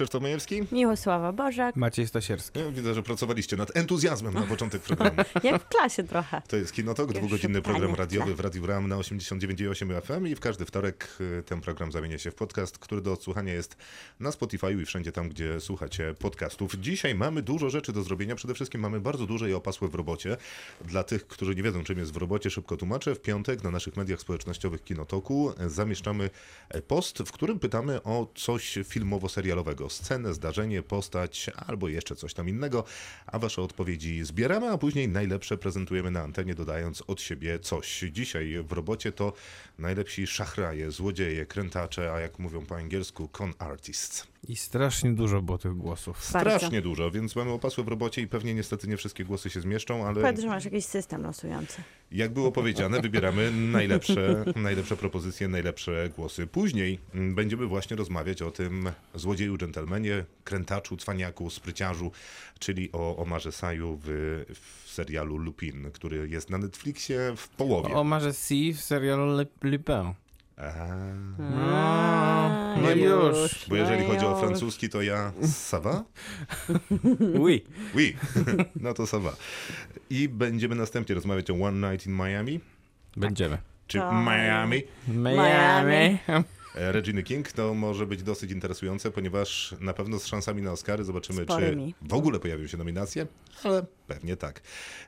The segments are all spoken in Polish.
Krzysztof Majewski? Miłosława Bożak. Maciej Stasierski. Ja widzę, że pracowaliście nad entuzjazmem na początek programu. Jak w klasie trochę. To jest Kinotok, dwugodzinny program radiowy w Radiu Ram na 89,8 FM i w każdy wtorek y, ten program zamienia się w podcast, który do odsłuchania jest na Spotify i wszędzie tam, gdzie słuchacie podcastów. Dzisiaj mamy dużo rzeczy do zrobienia. Przede wszystkim mamy bardzo duże i opasłe w robocie. Dla tych, którzy nie wiedzą, czym jest w robocie, szybko tłumaczę. W piątek na naszych mediach społecznościowych Kinotoku e, zamieszczamy e, post, w którym pytamy o coś filmowo-serialowego. Scenę, zdarzenie, postać albo jeszcze coś tam innego, a wasze odpowiedzi zbieramy, a później najlepsze prezentujemy na antenie, dodając od siebie coś. Dzisiaj w robocie to najlepsi szachraje, złodzieje, krętacze, a jak mówią po angielsku, con artists. I strasznie dużo było tych głosów. Bardzo. Strasznie dużo, więc mamy opasłe w robocie i pewnie niestety nie wszystkie głosy się zmieszczą, ale Powiedz, że masz jakiś system losujący. jak było powiedziane, wybieramy najlepsze, najlepsze propozycje, najlepsze głosy. Później będziemy właśnie rozmawiać o tym złodzieju, dżentelmenie, krętaczu, cwaniaku, spryciarzu, czyli o Omarze Saju w, w serialu Lupin, który jest na Netflixie w połowie. O Marze C w serialu Lupin. A, A, no już. bo jeżeli no chodzi o już. francuski, to ja Sava? Oui. Oui, no to Sava. I będziemy następnie rozmawiać o One Night in Miami, Będziemy. czy Tak. Miami. Miami. E, Reginy King to może być dosyć interesujące, ponieważ na pewno z szansami na Oscary zobaczymy, Sporymi. czy w ogóle pojawią się nominacje, ale pewnie tak.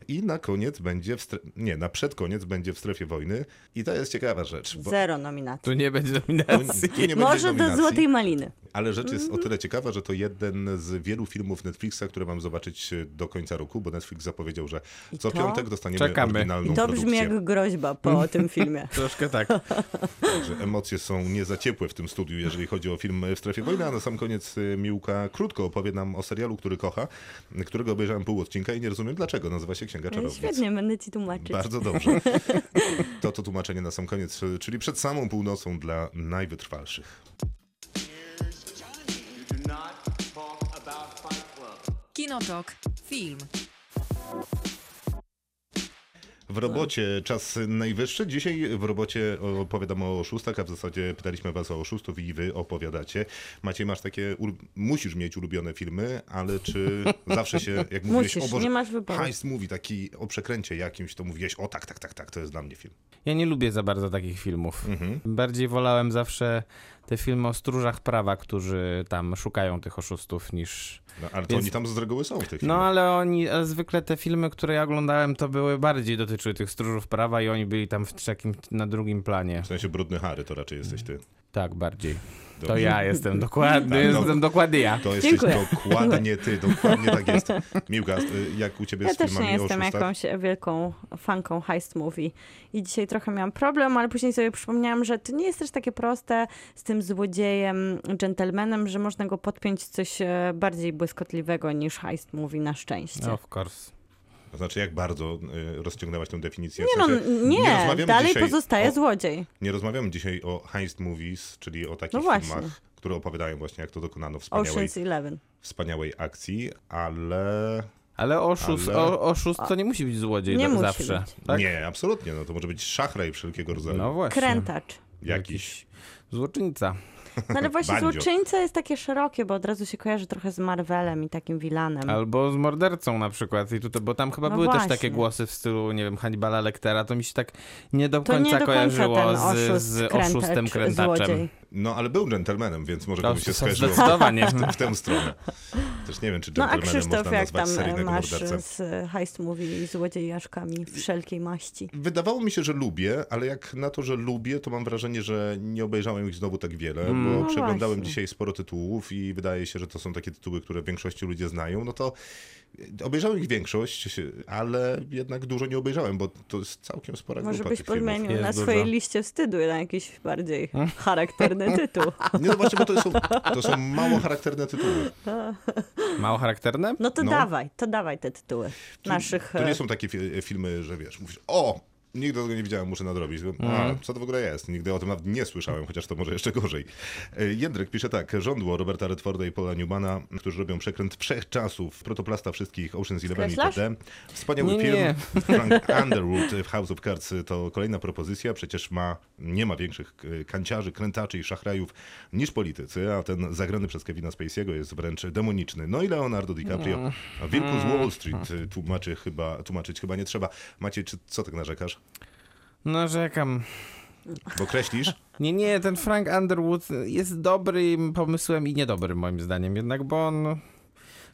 I na koniec będzie, w stre... nie, na przedkoniec będzie w strefie wojny i to jest ciekawa rzecz, bo Zero nominacji. Tu nie będzie nominacji. tu nie będzie Może do nominacji, Złotej Maliny. ale rzecz jest o tyle ciekawa, że to jeden z wielu filmów Netflixa, które mam zobaczyć e, do końca roku, bo Netflix zapowiedział, że I co to? piątek dostaniemy Czekamy. oryginalną I to brzmi produkcję. jak groźba po tym filmie. Troszkę tak. że emocje są nie za ciepłe w tym studiu, jeżeli chodzi o film w strefie wojny, a na sam koniec y, Miłka krótko opowie nam o serialu, który kocha, którego obejrzałem pół odcinka i nie rozumiem dlaczego. Nazywa się Księga Czarownic. Świetnie, będę ci tłumaczyć. Bardzo dobrze. To to tłumaczenie na sam koniec, czyli przed samą północą dla najwytrwalszych. Kinotok. Film. W robocie czas najwyższy. Dzisiaj w robocie opowiadam o oszustach, a w zasadzie pytaliśmy was o oszustów i wy opowiadacie. Maciej, masz takie, musisz mieć ulubione filmy, ale czy zawsze się, jak mówiłeś, Musisz, o Boże, nie masz wyboru. Heist mówi taki o przekręcie jakimś, to mówiłeś, o tak, tak, tak, tak, to jest dla mnie film. Ja nie lubię za bardzo takich filmów. Mhm. Bardziej wolałem zawsze te filmy o stróżach prawa, którzy tam szukają tych oszustów niż... No, ale to Więc- oni tam z reguły są w tych No filmach. ale oni, zwykle te filmy, które ja oglądałem, to były bardziej dotyczyły tych stróżów prawa i oni byli tam w takim, na drugim planie. W sensie brudny Harry to raczej jesteś ty. Tak, bardziej. To ja jestem dokładnie, Tak, no. jestem dokładnie ja. To jesteś Dziękuję. dokładnie ty, dokładnie tak jest. Miłka, y, jak u ciebie Ja z też filmami nie o jestem oszustach? jakąś wielką fanką heist movie. I dzisiaj trochę miałam problem, ale później sobie przypomniałam, że to nie jest też takie proste z tym złodziejem, gentlemanem, że można go podpiąć coś e, bardziej błyskotliwego niż heist movie na szczęście. Of course. To znaczy, jak bardzo y, rozciągnęłaś tę definicję? nie w no, sensie, nie, rozmawiamy dalej dzisiaj pozostaje o, złodziej. Nie rozmawiamy dzisiaj o heist movies, czyli o takich No filmach, które opowiadają właśnie, jak to dokonano wspaniałej, Ocean's Eleven. wspaniałej akcji, ale... Ale oszust, Ale- O, oszust to nie musi być złodziej Nie tak musi zawsze. być. Tak? Nie, absolutnie, no to może być szachraj wszelkiego rodzaju. No właśnie. Krętacz. Jakiś. Złoczyńca. No ale właśnie Bandzio. złoczyńca jest takie szerokie, bo od razu się kojarzy trochę z Marvelem i takim vilanem. Albo z mordercą na przykład. I tutaj, bo tam chyba No były też właśnie. takie głosy w stylu, nie wiem, Hannibala Lectera. To mi się tak nie do To końca nie do końca kojarzyło z, oszust, z krętacz, oszustem krętaczem. złodziej. No, ale był gentlemanem, więc może To to by się skojarzyło zdecydowanie. w tę stronę. Też nie wiem, czy No a gentlemanem Krzysztof, można jak nazwać tam e, seryjnego masz mordercę. z e, heist movie i złodziejaszkami wszelkiej maści? Wydawało mi się, że lubię, ale jak na to, że lubię, to mam wrażenie, że nie obejrzałem ich znowu tak wiele, bo No przeglądałem właśnie. dzisiaj sporo tytułów i wydaje się, że to są takie tytuły, które w większości ludzie znają. No to obejrzałem ich większość, ale jednak dużo nie obejrzałem, bo to jest całkiem spora Może grupa byś tych filmów. podmienił Jest na dużo. swojej liście wstydu na jakiś bardziej Hmm? charakterny tytuł. Nie, no właśnie, bo to są, to są mało charakterne tytuły. Mało charakterne? No to No. dawaj, to dawaj te tytuły naszych... To nie e, są takie fi- filmy, że wiesz, mówisz, o, Nigdy tego nie widziałem, muszę nadrobić. A, Mhm. co to w ogóle jest? Nigdy o tym nawet nie słyszałem, chociaż to może jeszcze gorzej. E, Jędrek pisze tak. Żądło Roberta Redforda i Paula Newmana, którzy robią przekręt wszechczasów, protoplasta wszystkich Ocean's Eleven i Skreślasz? TD. Wspaniały Nie, film. nie. Frank Underwood w House of Cards to kolejna propozycja. Przecież ma, nie ma większych kanciarzy, krętaczy i szachrajów niż politycy, a ten zagrany przez Kevina Spacey'ego jest wręcz demoniczny. No i Leonardo DiCaprio. A Wilku z Wall Street e, tłumaczy chyba, tłumaczyć chyba nie trzeba. Macie, czy, co tak narzekasz? Narzekam. Bo kreślisz? Nie, nie, ten Frank Underwood jest dobrym pomysłem i niedobrym moim zdaniem, jednak bo on...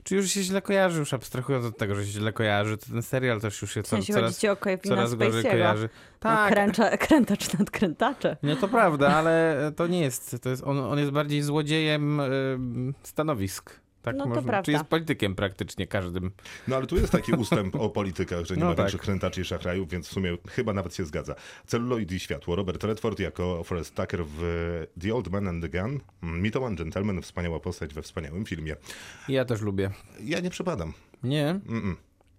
Czy już się źle kojarzy, już abstrahując od tego, że się źle kojarzy, to ten serial też już się co, coraz, o coraz gorzej kojarzy. No, Tak, kręcza, krętacz nad krętacze. nie, to prawda, ale to nie jest, to jest on, on jest bardziej złodziejem y, stanowisk. Tak No to można, prawda. Czy jest politykiem praktycznie każdym. No ale tu jest taki ustęp o politykach, że nie No ma tak. większych krętaczy i szachrajów, więc w sumie chyba nawet się zgadza. Celluloid i światło. Robert Redford jako Forrest Tucker w The Old Man and the Gun. Mitowan Gentleman, wspaniała postać we wspaniałym filmie. Ja też lubię. Ja nie przepadam. Nie, Mm-mm.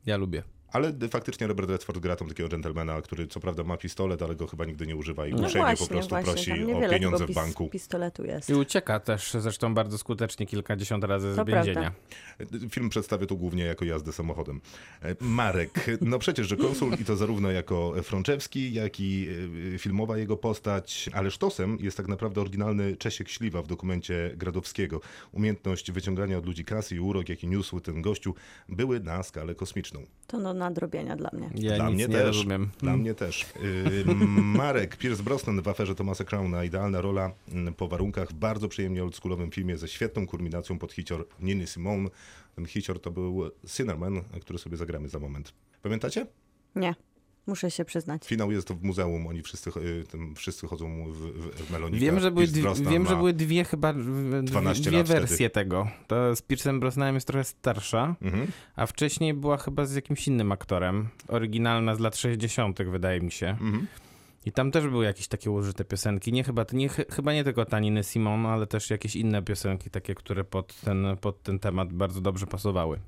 ja lubię. Ale faktycznie Robert Redford gra tam takiego gentlemana, który co prawda ma pistolet, ale go chyba nigdy nie używa i No uprzejmie właśnie, po prostu właśnie, prosi o pieniądze tego w banku. Pis, pistoletu jest. I ucieka też zresztą bardzo skutecznie kilkadziesiąt razy z To więzienia. Film przedstawię tu głównie jako jazdę samochodem. E, Marek, no przecież, że konsul i to zarówno jako Frączewski, jak i e, filmowa jego postać, ale sztosem jest tak naprawdę oryginalny Czesiek Śliwa w dokumencie Gradowskiego. Umiejętność wyciągania od ludzi kasy i urok, jaki niósł ten gościu, były na skalę kosmiczną. To no nadrobienia dla mnie. Ja Dla nic mnie nie też. rozumiem. Dla mnie też. Yy, Marek, Pierce Brosnan w aferze Thomasa Crowna. Idealna rola mm, po warunkach w bardzo przyjemnie oldschoolowym filmie ze świetną kulminacją pod hicior Niny Simone. Ten hicior to był Cinnamon, który sobie zagramy za moment. Pamiętacie? Nie, muszę się przyznać. Finał jest w muzeum, oni wszyscy, yy, tam wszyscy chodzą w, w, w melonikach. Wiem, że były, dwie, wiem, że były dwie chyba dwie, 12 dwie lat wtedy. wersje tego. To z Pierce'em Brosnanem jest trochę starsza, Mhm. a wcześniej była chyba z jakimś innym aktorem. Oryginalna z lat 60., wydaje mi się. Mhm. I tam też były jakieś takie użyte piosenki. Nie chyba, nie, chy- chyba nie tylko Taniny Simon, ale też jakieś inne piosenki, takie, które pod ten, pod ten temat bardzo dobrze pasowały.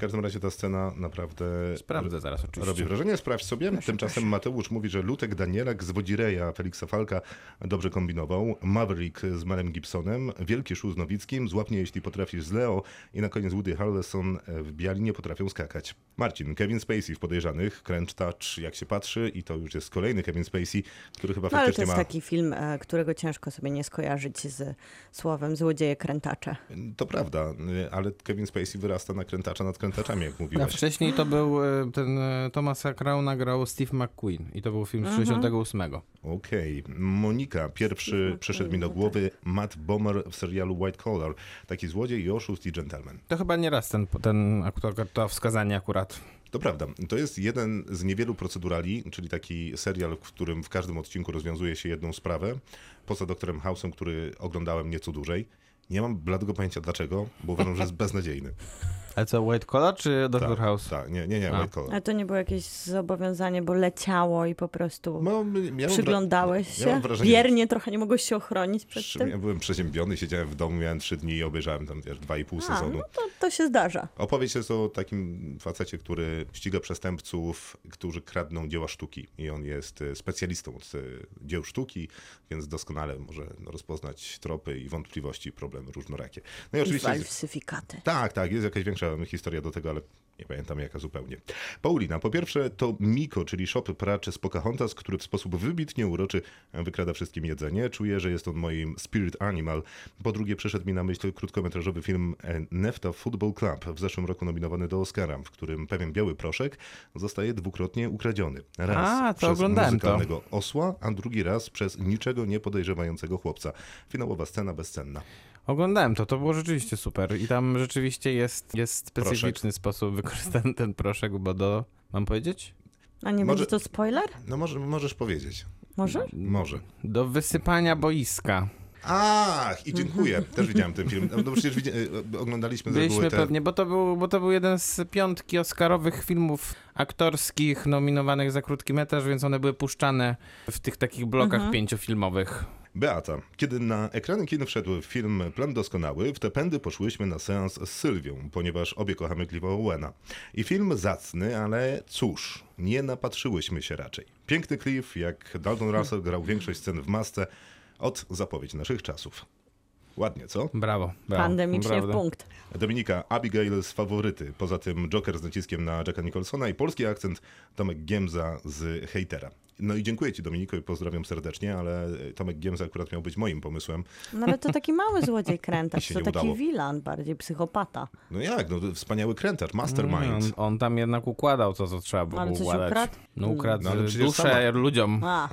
W każdym razie ta scena naprawdę Sprawdzę zaraz oczywiście. Robi wrażenie, sprawdź sobie. Tymczasem Mateusz mówi, że Lutek Danielak z Wodzireja Feliksa Falka dobrze kombinował. Maverick z Melem Gibsonem, Wielki z Nowickim, Złapnie jeśli potrafisz z Leo i na koniec Woody Harrelson w Biali nie potrafią skakać. Marcin, Kevin Spacey w Podejrzanych, Crunch Touch jak się patrzy i to już jest kolejny Kevin Spacey, który chyba No ale to faktycznie jest ma... taki film, e, którego ciężko sobie nie skojarzyć z słowem Złodzieje krętacze. To prawda, ale Kevin Spacey wyrasta na krętacza nad krętaczami, jak A mówiłeś. wcześniej to był e, ten e, Thomasa Crowna grał Steve McQueen i to był film z 68. Okej. Monika, pierwszy przyszedł mi do McQueen, głowy Matt Bomer w serialu White Collar. Taki złodziej i oszust i gentleman. To chyba nie raz ten, ten aktor, to wskazanie akurat. To prawda. To jest jeden z niewielu procedurali, czyli taki serial, w którym w każdym odcinku rozwiązuje się jedną sprawę. Poza doktorem House'em, który oglądałem nieco dłużej. Nie mam bladego pojęcia dlaczego, bo uważam, że jest beznadziejny. Ale co, White Collar czy Doctor Tak, House? Tak, nie, nie, nie, A. White Collar. Ale to nie było jakieś zobowiązanie, bo leciało i po prostu No, przyglądałeś się. wrażenie, Wiernie trochę nie mogłeś się ochronić przed tym. ja byłem przeziębiony, siedziałem w domu, miałem trzy dni i obejrzałem tam wiesz, dwa i pół A, sezonu. no to, to się zdarza. Opowieść jest o takim facecie, który ściga przestępców, którzy kradną dzieła sztuki. I on jest e, specjalistą od e, dzieł sztuki, więc doskonale może rozpoznać tropy i wątpliwości, problemy różnorakie. No i I oczywiście. falsyfikaty. Tak, tak, jest jakaś większa historia do tego, ale nie pamiętam jaka zupełnie. Paulina, po pierwsze to Miko, czyli shop praczy z Pocahontas, który w sposób wybitnie uroczy wykrada wszystkim jedzenie. Czuję, że jest on moim spirit animal. Po drugie przyszedł mi na myśl krótkometrażowy film e, Nefta Football Club, w zeszłym roku nominowany do Oscara, w którym pewien biały proszek zostaje dwukrotnie ukradziony. Raz A, to przez oglądałem to. muzykalnego osła, a drugi raz przez niczego nie podejrzewającego chłopca. Finałowa scena bezcenna. Oglądałem to, to było rzeczywiście super. I tam rzeczywiście jest, jest specyficzny sposób wykorzystany ten proszek, bo do... Mam powiedzieć? A nie Może- będzie to spoiler? No może, możesz powiedzieć. Może? Może. Do wysypania boiska. Ach, i dziękuję. Też widziałem ten film. No, przecież widzi- e, oglądaliśmy Byliśmy te... pewnie, bo to, był, bo to był jeden z piątki oscarowych filmów aktorskich nominowanych za krótki metraż, więc one były puszczane w tych takich blokach Mhm. pięciofilmowych. Beata, kiedy na ekrany kin wszedł film Plan Doskonały, w te pędy poszłyśmy na seans z Sylwią, ponieważ obie kochamy Clive'a Owena. I film zacny, ale cóż, nie napatrzyłyśmy się raczej. Piękny Cliff, jak Dalton Russell grał większość scen w masce, od zapowiedź naszych czasów. Ładnie, co? Brawo, brawo. Pandemicznie w punkt. Dominika Abigail z faworyty. Poza tym Joker z naciskiem na Jacka Nicholsona i polski akcent Tomek Giemza z hejtera. No i dziękuję Ci Dominiko i pozdrawiam serdecznie, ale Tomek Giemza akurat miał być moim pomysłem. No ale to taki mały złodziej krętacz, to taki udało. wilan, bardziej psychopata. No jak, no wspaniały krętacz, mastermind. on, on tam jednak układał to, co trzeba było Ale coś układać. ukradł? No ukradł No, ale duszę sama- ludziom. A,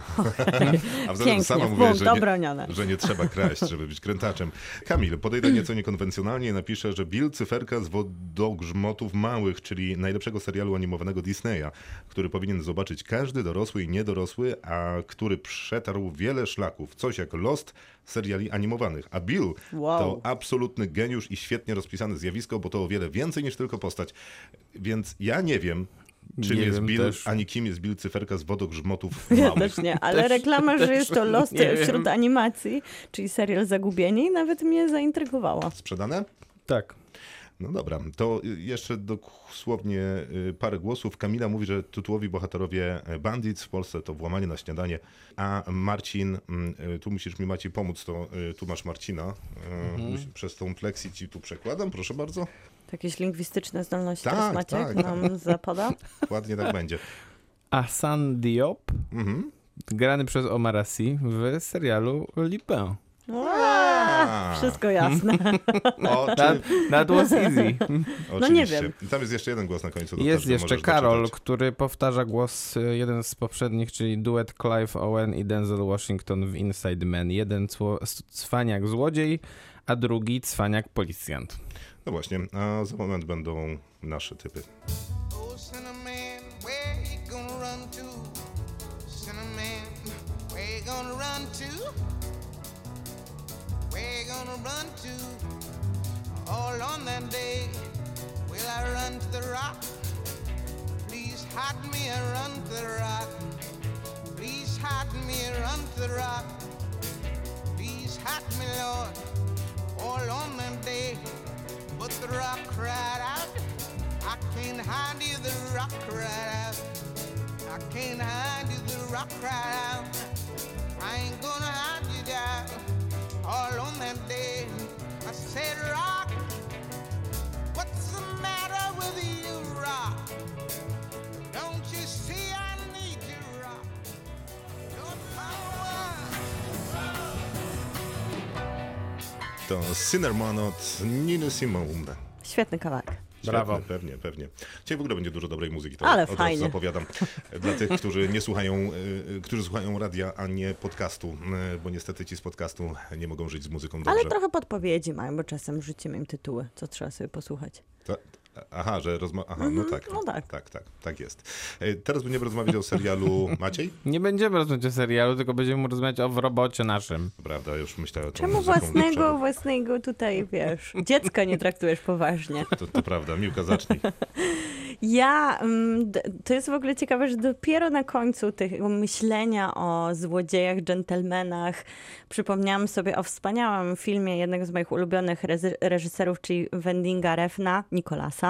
A w zasadzie pięknie, sama mówię, że nie, że nie trzeba kraść, żeby być krętaczem. Kamil, podejdę nieco niekonwencjonalnie i napiszę, że Bill Cyferka z Wodogrzmotów Małych, czyli najlepszego serialu animowanego Disneya, który powinien zobaczyć każdy dorosły i niedorosły, a który przetarł wiele szlaków. Coś jak Lost seriali animowanych. A Bill Wow. to absolutny geniusz i świetnie rozpisane zjawisko, bo to o wiele więcej niż tylko postać. Więc ja nie wiem, czym Nie jest wiem Bill, też. ani kim jest Bill Cyferka z Wodogrzmotów Ja Małych. też nie, ale Też- reklama, że też jest to Lost wśród wiem. animacji, czyli serial Zagubieni, nawet mnie zaintrygowała. Sprzedane? Tak. No dobra, to jeszcze dosłownie y, parę głosów. Kamila mówi, że tytułowi bohaterowie e, Bandits w Polsce to włamanie na śniadanie, a Marcin, mm, y, tu musisz mi Maciej pomóc, to y, tu masz Marcina. Musi- Przez tą flexi ci tu przekładam, proszę bardzo. Jakieś lingwistyczne zdolności Tak, teraz Maciek tak, nam zapada. Ładnie tak będzie. Asan Diop, Mhm. grany przez Omara Sy w serialu Lupin. Ua, Wszystko jasne. O, That, that was easy. No nie oczywiście. wiem. I Tam jest jeszcze jeden głos na końcu. Jest jeszcze Karol, doczytać. który powtarza głos y, jeden z poprzednich, czyli duet Clive Owen i Denzel Washington w Inside Man. Jeden cwaniak złodziej, a drugi cwaniak policjant. No właśnie, a za moment będą nasze typy. Oh, Where you gonna run to? All on that day, will I run to the rock? Please hide me and run to the rock. Please hide me and run to the rock. Please hide me, Lord, all on that day. But the rock cried out. I can't hide you, the rock cried out. I can't hide you, the rock cried out. I ain't gonna hide you down. All on that day, I said, Rock, what's the matter with you, Rock? Don't you see I need you, Rock? Your power. To Cinnamon od Niny Simone. Świetny kawałek. Brawo. Pewnie, pewnie. Dzisiaj w ogóle będzie dużo dobrej muzyki. To Ale fajnie. zapowiadam. Dla tych, którzy nie słuchają, y, którzy słuchają radia, a nie podcastu, y, bo niestety ci z podcastu nie mogą żyć z muzyką dobrze. Ale trochę podpowiedzi mają, bo czasem rzucimy im tytuły, co trzeba sobie posłuchać. Ta- Aha, że rozma... Aha, no tak. no tak. Tak, tak, tak jest. Y, Teraz będziemy rozmawiać o serialu Maciej. Nie będziemy rozmawiać o serialu, tylko będziemy rozmawiać o w robocie naszym. Prawda, już myślałem o tym. Czemu własnego, własnego tutaj, wiesz, dziecka nie traktujesz poważnie? To, to prawda, Miłka zacznij. Ja, mm, to jest w ogóle ciekawe, że dopiero na końcu tego myślenia o złodziejach, dżentelmenach przypomniałam sobie o wspaniałym filmie jednego z moich ulubionych reżyserów, czyli Wendinga Refna, Nikolasa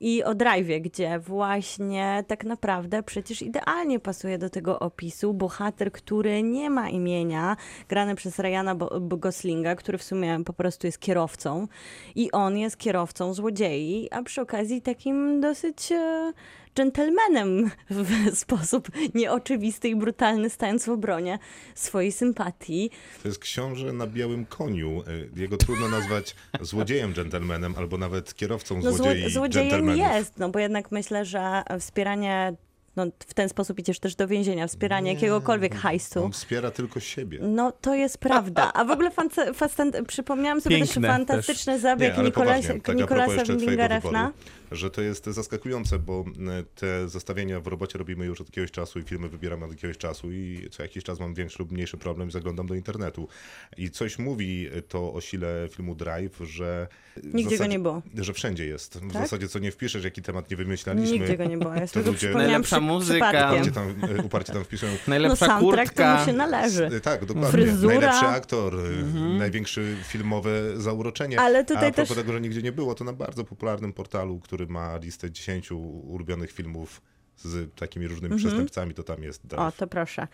i o Drive'ie, gdzie właśnie tak naprawdę przecież idealnie pasuje do tego opisu bohater, który nie ma imienia, grany przez Ryana Goslinga, który w sumie po prostu jest kierowcą i on jest kierowcą złodziei, a przy okazji takim dosyć e, dżentelmenem w sposób nieoczywisty i brutalny, stając w obronie swojej sympatii. To jest książę na białym koniu. Y, Jego trudno nazwać złodziejem dżentelmenem, albo nawet kierowcą No, złodziei zło- złodziejem jest, no bo jednak myślę, że wspieranie, no w ten sposób idziesz też do więzienia, wspieranie jakiegokolwiek hajstu. On wspiera tylko siebie. No to jest prawda. A w ogóle fanta- przypomniałam sobie Piękne też fantastyczny zabieg ale Nikolas- poważnie, tak Nikolasa Windinga Refna. Że to jest zaskakujące, bo e, te zestawienia w robocie robimy już od jakiegoś czasu i filmy wybieramy od jakiegoś czasu i co jakiś czas mam większy lub mniejszy problem i zaglądam do internetu. I coś mówi to o sile filmu Drive, że Nigdzie go zasadzie, nie było. Że wszędzie jest. W Tak? zasadzie co nie wpiszesz, jaki temat nie wymyślaliśmy. Nigdzie go nie było. Ja to sobie ludzie- Najlepsza muzyka. Uparcie tam, e, uparcie tam wpiszę. Najlepsza no soundtrack kurtka. to mu się należy. Tak, dokładnie. Fryzura. Najlepszy aktor, e, największy filmowe zauroczenie. Ale tutaj A propos też- tego, że nigdzie nie było, to na bardzo popularnym portalu, który ma listę 10 ulubionych filmów z takimi różnymi przestępcami, to tam jest Drive. O, to proszę.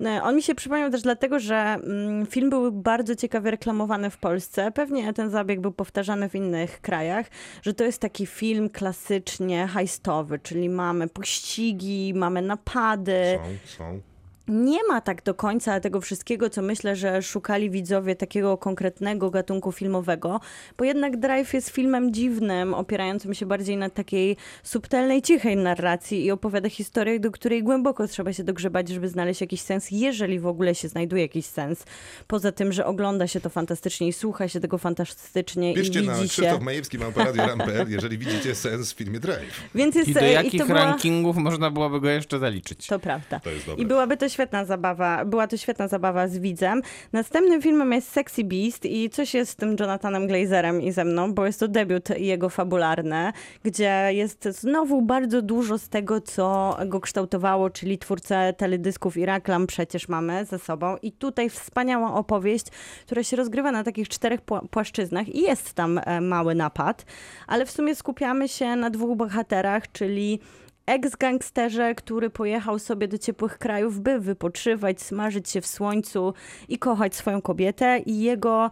No, on mi się przypomniał też dlatego, że mm, film był bardzo ciekawie reklamowany w Polsce. Pewnie ten zabieg był powtarzany w innych krajach, że to jest taki film klasycznie hajstowy, czyli mamy pościgi, mamy napady. Są, są. Nie ma tak do końca tego wszystkiego, co myślę, że szukali widzowie takiego konkretnego gatunku filmowego, bo jednak Drive jest filmem dziwnym, opierającym się bardziej na takiej subtelnej, cichej narracji i opowiada historię, do której głęboko trzeba się dogrzebać, żeby znaleźć jakiś sens, jeżeli w ogóle się znajduje jakiś sens. Poza tym, że ogląda się to fantastycznie i słucha się tego fantastycznie Piszcie i na widzi się. Krzysztof Majewski, mam Radio Ram.pl, jeżeli widzicie sens w filmie Drive. Więc jest, I do e, jakich to była... rankingów można byłoby go jeszcze zaliczyć? To prawda. To jest dobre. I byłaby to świetna zabawa, była to świetna zabawa z widzem. Następnym filmem jest Sexy Beast i coś jest z tym Jonathanem Glazerem i ze mną, bo jest to debiut jego fabularny, gdzie jest znowu bardzo dużo z tego, co go kształtowało, czyli twórcę teledysków i reklam przecież mamy ze sobą. I tutaj wspaniała opowieść, która się rozgrywa na takich czterech pła- płaszczyznach i jest tam e, mały napad, ale w sumie skupiamy się na dwóch bohaterach, czyli ex-gangsterze, który pojechał sobie do ciepłych krajów, by wypoczywać, smażyć się w słońcu i kochać swoją kobietę i jego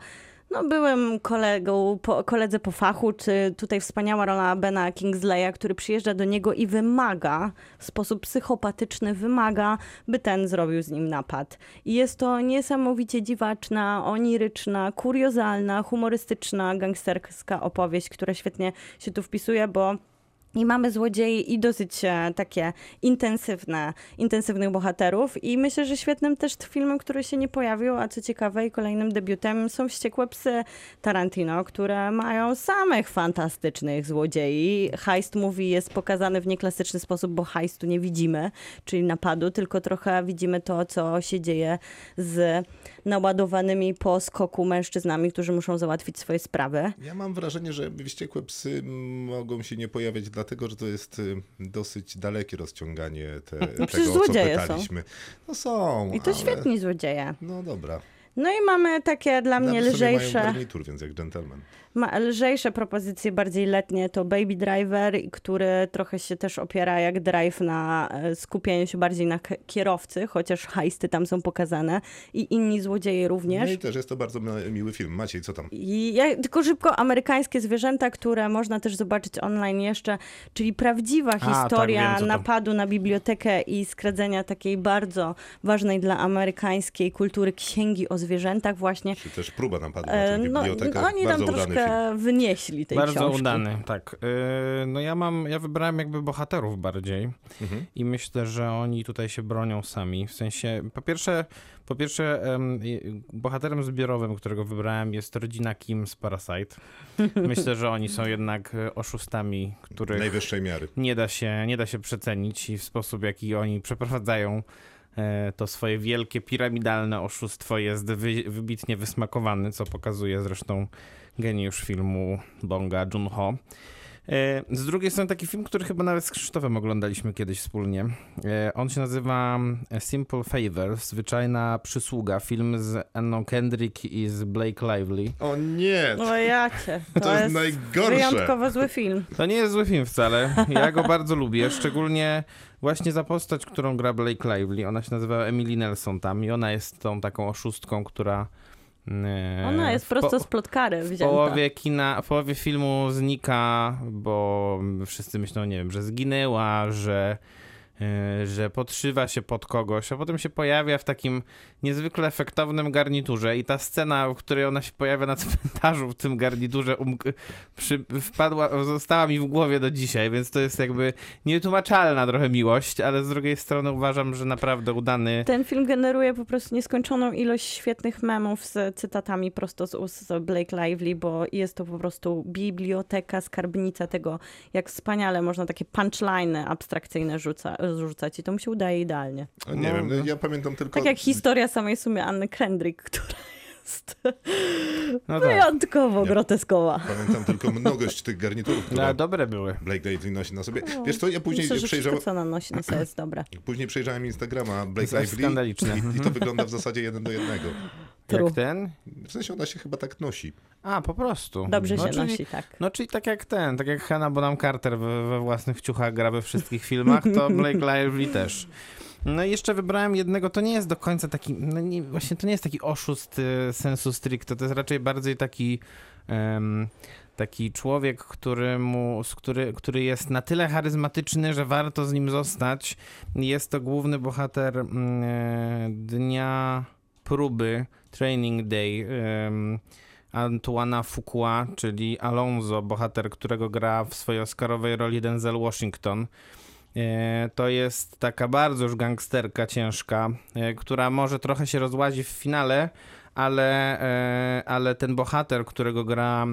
no, byłym kolegą, po, koledze po fachu, czy tutaj wspaniała rola Bena Kingsleya, który przyjeżdża do niego i wymaga, w sposób psychopatyczny wymaga, by ten zrobił z nim napad. I jest to niesamowicie dziwaczna, oniryczna, kuriozalna, humorystyczna, gangsterska opowieść, która świetnie się tu wpisuje, bo i mamy złodziei i dosyć e, takie intensywne, intensywnych bohaterów. I myślę, że świetnym też filmem, który się nie pojawił, a co ciekawe i kolejnym debiutem są Wściekłe Psy Tarantino, które mają samych fantastycznych złodziei. Heist Movie jest pokazany w nieklasyczny sposób, bo heistu nie widzimy, czyli napadu, tylko trochę widzimy to, co się dzieje z naładowanymi po skoku mężczyznami, którzy muszą załatwić swoje sprawy. Ja mam wrażenie, że wściekłe psy mogą się nie pojawiać, dlatego że to jest y, dosyć dalekie rozciąganie te, No tego, o co złodzieje są. pytaliśmy. No są. I to ale... świetni złodzieje. No dobra. No i mamy takie dla mnie Nawet sobie mają lżejsze, garnitur, więc jak gentleman. Ma, lżejsze propozycje, bardziej letnie, to Baby Driver, który trochę się też opiera jak Drive na e, skupieniu się bardziej na kierowcy, chociaż hajsty tam są pokazane i inni złodzieje również. No i też jest to bardzo mi- miły film. Maciej, co tam? I ja, tylko szybko, amerykańskie zwierzęta, które można też zobaczyć online jeszcze, czyli prawdziwa tak, historia wiem, co to. napadu na bibliotekę i skradzenia takiej bardzo ważnej dla amerykańskiej kultury księgi o zwierzętach właśnie. Czy też próba napadu E, na tę No, bibliotekę? oni tam troszkę. Wynieśli tej Bardzo książki. udany, tak. Yy, No ja mam, ja wybrałem jakby bohaterów bardziej Mhm. i myślę, że oni tutaj się bronią sami. W sensie, po pierwsze, po pierwsze bohaterem zbiorowym, którego wybrałem jest rodzina Kim z Parasite. Myślę, że oni są jednak e, oszustami, których Najwyższej miary. nie da się, nie da się przecenić i w sposób, jaki oni przeprowadzają e, to swoje wielkie, piramidalne oszustwo jest wy, wybitnie wysmakowany, co pokazuje zresztą geniusz filmu Bonga Joon-ho. E, Z drugiej strony taki film, który chyba nawet z Krzysztofem oglądaliśmy kiedyś wspólnie. E, On się nazywa Simple Favor, zwyczajna przysługa. Film z Anną Kendrick i z Blake Lively. O nie! No jacie, to, To jest najgorsze. wyjątkowo zły film. To nie jest zły film wcale. Ja go bardzo lubię, szczególnie właśnie za postać, którą gra Blake Lively. Ona się nazywa Emily Nelson tam i ona jest tą taką oszustką, która... e, Ona jest w prosto po- z plotkary w wzięta. połowie kina, w połowie filmu znika, bo wszyscy myślą, nie wiem, że zginęła, że, że podszywa się pod kogoś, a potem się pojawia w takim niezwykle efektownym garniturze i ta scena, w której ona się pojawia na cmentarzu w tym garniturze przy, wpadła, została mi w głowie do dzisiaj, więc to jest jakby niewytłumaczalna trochę miłość, ale z drugiej strony uważam, że naprawdę udany Ten film generuje po prostu nieskończoną ilość świetnych memów z cytatami prosto z ust Blake Lively, bo jest to po prostu biblioteka, skarbnica tego, jak wspaniale można takie punchline'y abstrakcyjne rzuca, rzucać i to mu się udaje idealnie. O, nie No, wiem, no, no. ja pamiętam tylko... Tak jak historia samej sumie Anny Kendrick, która jest No tak. wyjątkowo Ja- groteskowa. Pamiętam tylko mnogość tych garniturów, No, które dobre były. Blake Lively nosi na sobie. Wiesz co, ja później Myślę, przejrzałem, wszystko, co na nosi na sobie jest dobre. później przejrzałem Instagrama Blake Lively skandaliczne. i, i to wygląda w zasadzie jeden do jednego. True. Jak ten? W sensie ona się chyba tak nosi. A, po prostu. Dobrze no, się czyli, nosi, tak. No czyli tak jak ten, tak jak Hannah Bonham Carter we, we własnych ciuchach gra we wszystkich filmach, to Blake Lively też. No i jeszcze wybrałem jednego, to nie jest do końca taki, no nie, właśnie to nie jest taki oszust y, sensu stricto, to jest raczej bardziej taki taki człowiek, który, mu, z który, który jest na tyle charyzmatyczny, że warto z nim zostać. Jest to główny bohater mm, e, dnia próby, Training Day, em, Antoana Fuqua, czyli Alonso, bohater, którego gra w swojej oscarowej roli Denzel Washington. E, To jest taka bardzo już gangsterka ciężka, e, która może trochę się rozłazi w finale, ale, e, ale ten bohater, którego gra,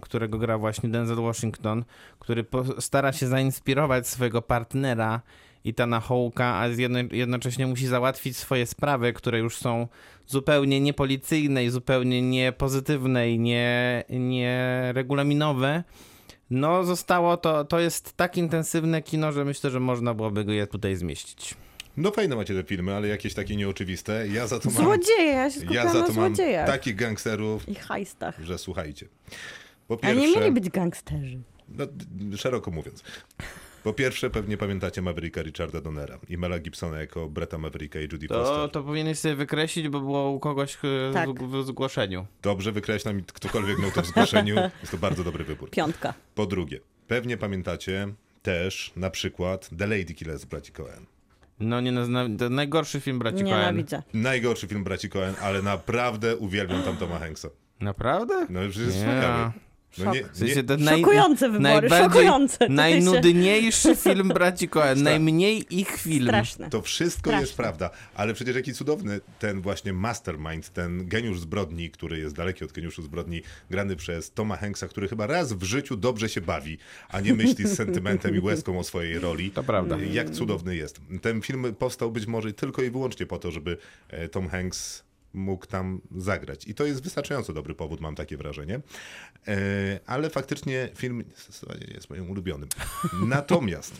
którego gra właśnie Denzel Washington, który stara się zainspirować swojego partnera Itana Hołka, a jedno, jednocześnie musi załatwić swoje sprawy, które już są zupełnie niepolicyjne i zupełnie niepozytywne i nie, nieregulaminowe. No, zostało to, to jest tak intensywne kino, że myślę, że można byłoby go je tutaj zmieścić. No fajne macie te filmy, ale jakieś takie nieoczywiste. Ja za to mam, Złodzieje, ja się ja za to mam takich gangsterów, i hajstach. że słuchajcie. Po A pierwsze, nie mieli być gangsterzy. no, szeroko mówiąc. Po pierwsze, pewnie pamiętacie Mavericka Richarda Donnera i Mela Gibsona jako Bretta Mavericka i Judy To, Foster. to powinieneś sobie wykreślić, bo było u kogoś e, Tak. w, w zgłoszeniu. Dobrze, wykreślam i ktokolwiek miał to w zgłoszeniu. Jest to bardzo dobry wybór. Piątka. Po drugie, pewnie pamiętacie też na przykład The Lady Killers braci Coen. No nie, no, to najgorszy film braci Coen. Nienawidzę. Najgorszy film braci Coen, ale naprawdę uwielbiam tam Toma Hanksa. Naprawdę? No już jest Nie. wspaniały. No Szok. nie, W sensie nie, to naj, Szokujące wybory, szokujące. Najnudniejszy film braci Coen, najmniej ich film. Straszne. to wszystko Straszne. jest prawda, ale przecież jaki cudowny ten właśnie mastermind, ten geniusz zbrodni, który jest daleki od geniuszu zbrodni, grany przez Toma Hanksa, który chyba raz w życiu dobrze się bawi, a nie myśli z sentymentem i łezką o swojej roli. To prawda. Jak cudowny jest. Ten film powstał być może tylko i wyłącznie po to, żeby e, Tom Hanks mógł tam zagrać. I to jest wystarczająco dobry powód, mam takie wrażenie. E, Ale faktycznie film jest moim ulubionym. Natomiast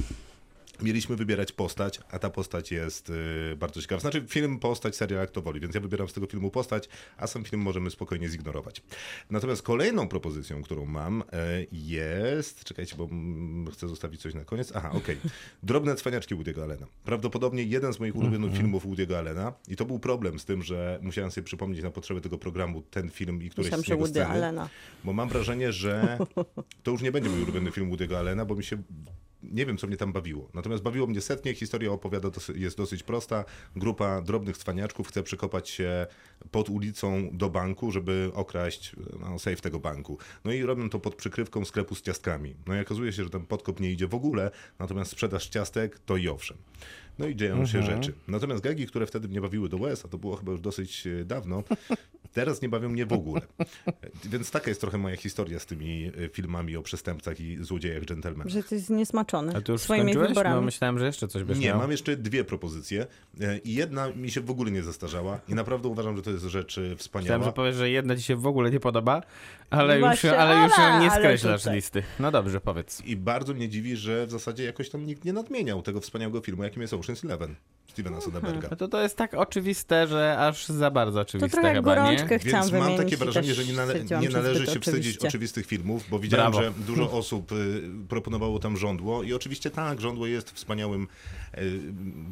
mieliśmy wybierać postać, a ta postać jest y, bardzo ciekawa. Znaczy film, postać, serial, jak to woli, więc ja wybieram z tego filmu postać, a sam film możemy spokojnie zignorować. Natomiast kolejną propozycją, którą mam y, jest, czekajcie, bo chcę zostawić coś na koniec. Aha, okej. Drobne cwaniaczki Woody'ego Allena. Prawdopodobnie jeden z moich ulubionych filmów Woody'ego Allena i to był problem z tym, że musiałem sobie przypomnieć na potrzeby tego programu ten film i któreś Myślałam, z Woody sceny. Allena. Bo mam wrażenie, że to już nie będzie mój ulubiony film Woody'ego Allena, bo mi się nie wiem, co mnie tam bawiło. Natomiast bawiło mnie setnie. Historia opowiada, jest dosyć prosta. Grupa drobnych cwaniaczków chce przekopać się pod ulicą do banku, żeby okraść no, safe tego banku. No i robią to pod przykrywką sklepu z ciastkami. No i okazuje się, że ten podkop nie idzie w ogóle, natomiast sprzedaż ciastek to i owszem. No i dzieją się rzeczy. Natomiast gagi, które wtedy mnie bawiły do łez, a to było chyba już dosyć e, dawno, teraz nie bawią mnie w ogóle. E, Więc taka jest trochę moja historia z tymi e, filmami o przestępcach i złodziejach dżentelmenach. Że to jest niesmaczony A ty już swoimi skończyłeś? wyborami. No myślałem, że jeszcze coś byś Nie, miał. mam jeszcze dwie propozycje i jedna mi się w ogóle nie zestarzała i naprawdę uważam, że to jest rzecz wspaniała. że powiesz, że jedna ci się w ogóle nie podoba, ale już, Właśnie, ale już ale- nie skreślasz listy. No dobrze, powiedz. I bardzo mnie dziwi, że w zasadzie jakoś tam nikt nie nadmieniał tego wspaniałego filmu, jakim jest Ocean's Eleven Stevena Soderberga. No to to jest tak oczywiste, że aż za bardzo To oczywiste trochę jak chyba, nie? gorączkę chciałam Więc mam takie wrażenie, że nie, nale- nie należy się wstydzić oczywiście. oczywistych filmów, bo widziałem, Brawo. że dużo osób y, proponowało tam żądło i oczywiście tak, żądło jest wspaniałym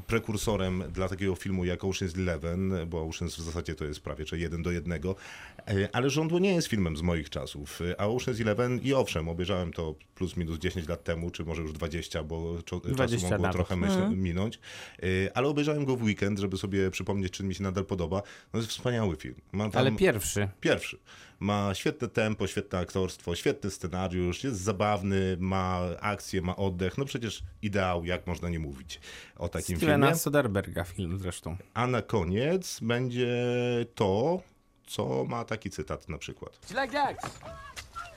prekursorem dla takiego filmu jak Ocean's Eleven, bo Ocean's w zasadzie to jest prawie że jeden do jednego, y, ale żądło nie jest filmem z moich czasów, y, a Ocean's Eleven i owszem, obejrzałem to plus minus 10 lat temu, czy może już 20, bo czo- 20 czasu mogło nawet. trochę myśl, minąć, y, ale obejrzałem go w weekend, żeby sobie przypomnieć, czy mi się nadal podoba. No to jest wspaniały film. Tam... Ale pierwszy. Pierwszy. Ma świetne tempo, świetne aktorstwo, świetny scenariusz, jest zabawny, ma akcję, ma oddech. No przecież ideał, jak można nie mówić o takim Stevena filmie. Soderberga film zresztą. A na koniec będzie to, co ma taki cytat na przykład. Do you like dogs?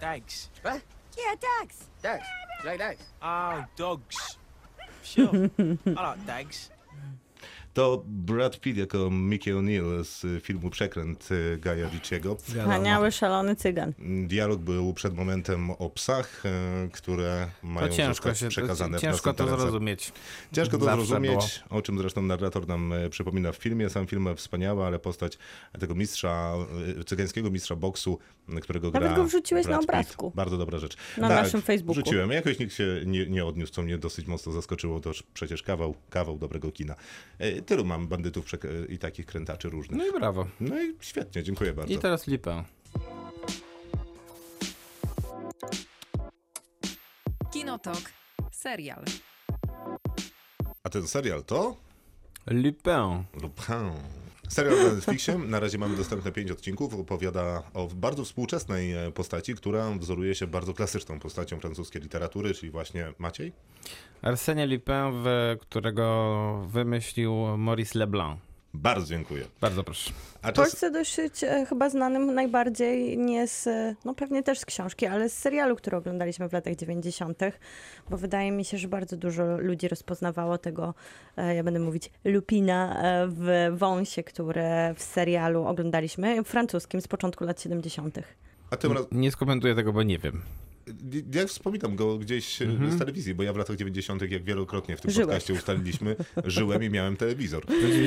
Dogs. What? Yeah, dogs. Dogs. Do you like dogs? Oh, dogs. Sure. I like dogs. To Brad Pitt jako Mickey O'Neill z filmu Przekręt y, Gaja Ritchiego. Wspaniały, szalony cygan. Dialog był przed momentem o psach, y, które mają To ciężko się, przekazane w ciężko to zrozumieć. Ciężko to Zawsze zrozumieć, o czym zresztą narrator nam e, przypomina w filmie. Sam film wspaniały, ale postać tego mistrza, cygańskiego mistrza boksu, którego Nawet gra go wrzuciłeś Brad na Pitt. obrazku. Bardzo dobra rzecz. Na naszym Facebooku. Wrzuciłem. Jakoś nikt się nie, nie odniósł, co mnie dosyć mocno zaskoczyło. To przecież kawał, kawał dobrego kina. Tylu mam bandytów i takich krętaczy różnych. No i brawo. No i świetnie, dziękuję bardzo. I teraz lipę. Kinotok. Serial. A ten serial to? Lipę. Lupin. Serial na Netflixie, na razie mamy dostępne pięć odcinków, opowiada o bardzo współczesnej e, postaci, która wzoruje się bardzo klasyczną postacią francuskiej literatury, czyli właśnie Maciej. Arsène Lupin, którego wymyślił Maurice Leblanc. Bardzo dziękuję. Bardzo proszę. A W czas... Polsce dosyć e, chyba znanym najbardziej nie z, e, no pewnie też z książki, ale z serialu, który oglądaliśmy w latach 90., bo wydaje mi się, że bardzo dużo ludzi rozpoznawało tego, e, ja będę mówić, Lupina e, w wąsie, które w serialu oglądaliśmy, francuskim z początku lat 70. A tym raz... Nie skomentuję tego, bo nie wiem. Ja wspominam go gdzieś e, Mhm. z telewizji, bo ja w latach 90., jak wielokrotnie w tym Żyłeś. podcaście ustaliliśmy, żyłem i miałem telewizor,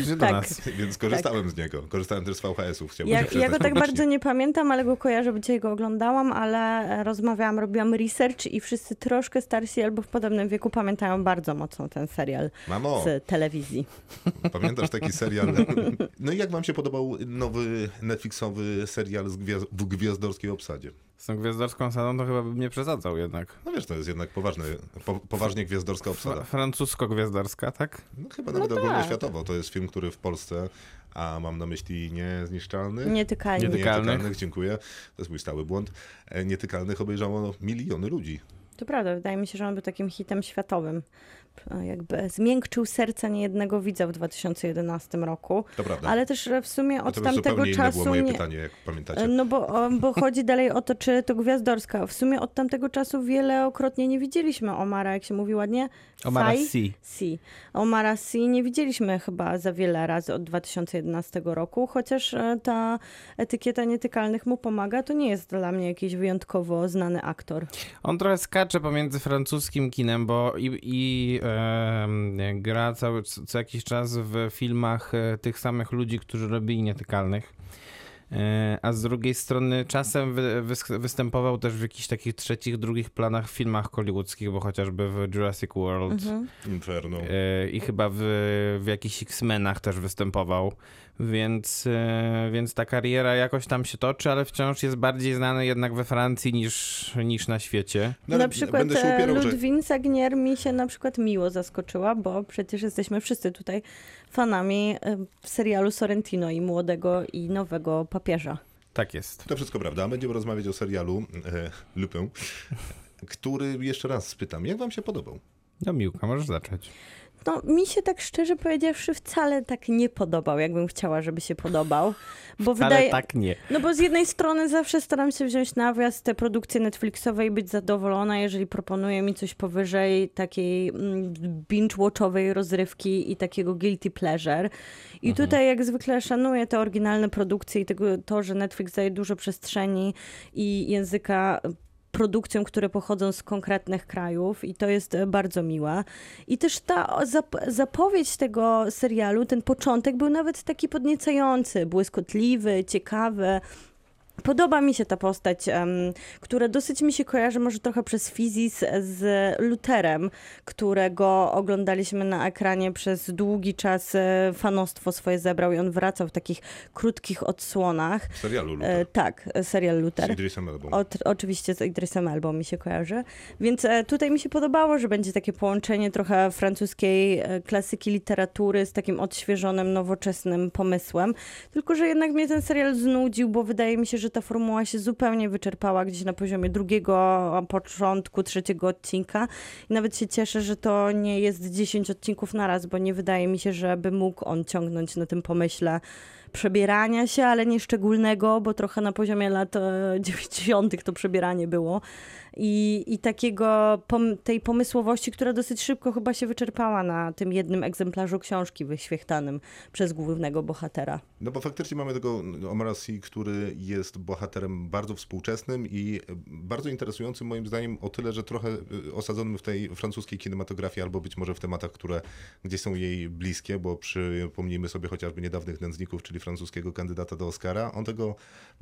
do Tak. nas. więc korzystałem z niego. Korzystałem też z VHS-ów. Ja, ja go tak bardzo nie pamiętam, ale go kojarzę, bo dzisiaj go oglądałam, ale e, rozmawiałam, robiłam research i wszyscy troszkę starsi albo w podobnym wieku pamiętają bardzo mocno ten serial Mamo, z telewizji. pamiętasz taki serial? No i jak wam się podobał nowy Netflixowy serial w gwiazdorskiej obsadzie? Z tą gwiazdorską sadą to chyba bym nie przesadzał jednak. No wiesz, to jest jednak poważny, po, poważnie gwiazdorska obsada. Fra- Francusko-gwiazdarska, tak? No, chyba nawet tak. ogólnie światowo. To jest film, który w Polsce, a mam na myśli niezniszczalnych, Nietykalni. Nietykalnych. nietykalnych, dziękuję, to jest mój stały błąd, e, nietykalnych obejrzało miliony ludzi. To prawda, wydaje mi się, że on był takim hitem światowym. E, Jakby zmiękczył serce niejednego widza w 2011 roku, To prawda. ale też e, w sumie od Natomiast tamtego zupełnie inne było czasu moje nie... pytanie, jak pamiętacie. No bo, bo chodzi dalej o to, czy to gwiazdorska. W sumie od tamtego czasu wielokrotnie nie widzieliśmy Omara, jak się mówi ładnie. Omara Sy. Sy. Si. Omara Si nie widzieliśmy chyba za wiele razy od 2011 roku, chociaż e, ta etykieta nietykalnych mu pomaga, to nie jest dla mnie jakiś wyjątkowo znany aktor. On trochę skacze pomiędzy francuskim kinem, bo i, i gra cały, co jakiś czas w filmach e, tych samych ludzi, którzy robili Nietykalnych. E, A z drugiej strony czasem wy, wys- występował też w jakichś takich trzecich, drugich planach w filmach hollywoodzkich, bo chociażby w Jurassic World Mhm. Inferno. e, i chyba w, w jakichś X-Menach też występował. Więc, e, więc ta kariera jakoś tam się toczy, ale wciąż jest bardziej znany jednak we Francji niż, niż na świecie. No, ale na przykład będę się e, upierał, Sagnier mi się na przykład miło zaskoczyła, bo przecież jesteśmy wszyscy tutaj fanami e, serialu Sorrentino i młodego i nowego papieża. Tak jest. to wszystko prawda. Będziemy rozmawiać o serialu e, Lupę, który jeszcze raz spytam, jak wam się podobał? No Miłka, możesz zacząć. No, mi się tak szczerze powiedziawszy wcale tak nie podobał, jakbym chciała, żeby się podobał. Bo Ale wydaje, tak nie. No bo z jednej strony zawsze staram się wziąć nawias te produkcje Netflixowe i być zadowolona, jeżeli proponuje mi coś powyżej takiej mm, binge-watchowej rozrywki i takiego guilty pleasure. I tutaj jak zwykle szanuję te oryginalne produkcje i tego, to, że Netflix daje dużo przestrzeni i języka produkcjom, które pochodzą z konkretnych krajów i to jest e, bardzo miłe. I też ta zap- zapowiedź tego serialu, ten początek był nawet taki podniecający, błyskotliwy, ciekawy. Podoba mi się ta postać, em, która dosyć mi się kojarzy może trochę przez Fizis z Luterem, którego oglądaliśmy na ekranie przez długi czas. e, Fanostwo swoje zebrał i on wracał w takich krótkich odsłonach. W serialu E, Luther. tak, serial Z Luther. Idrisem Elbą. Oczywiście z Idrisem Elbą mi się kojarzy. Więc e, tutaj mi się podobało, że będzie takie połączenie trochę francuskiej e, klasyki literatury z takim odświeżonym, nowoczesnym pomysłem. Tylko, że jednak mnie ten serial znudził, bo wydaje mi się, że ta formuła się zupełnie wyczerpała gdzieś na poziomie drugiego, początku trzeciego odcinka. I nawet się cieszę, że to nie jest 10 odcinków naraz, bo nie wydaje mi się, żeby mógł on ciągnąć na tym pomyśle przebierania się, ale nie szczególnego, bo trochę na poziomie lat e, 90. to przebieranie było. I, i takiego pom- tej pomysłowości, która dosyć szybko chyba się wyczerpała na tym jednym egzemplarzu książki wyświechtanym przez głównego bohatera. No bo faktycznie mamy tego Omara który jest bohaterem bardzo współczesnym i bardzo interesującym moim zdaniem o tyle, że trochę y, osadzonym w tej francuskiej kinematografii albo być może w tematach, które gdzieś są jej bliskie, bo przypomnijmy sobie chociażby niedawnych nędzników, czyli francuskiego kandydata do Oscara. On tego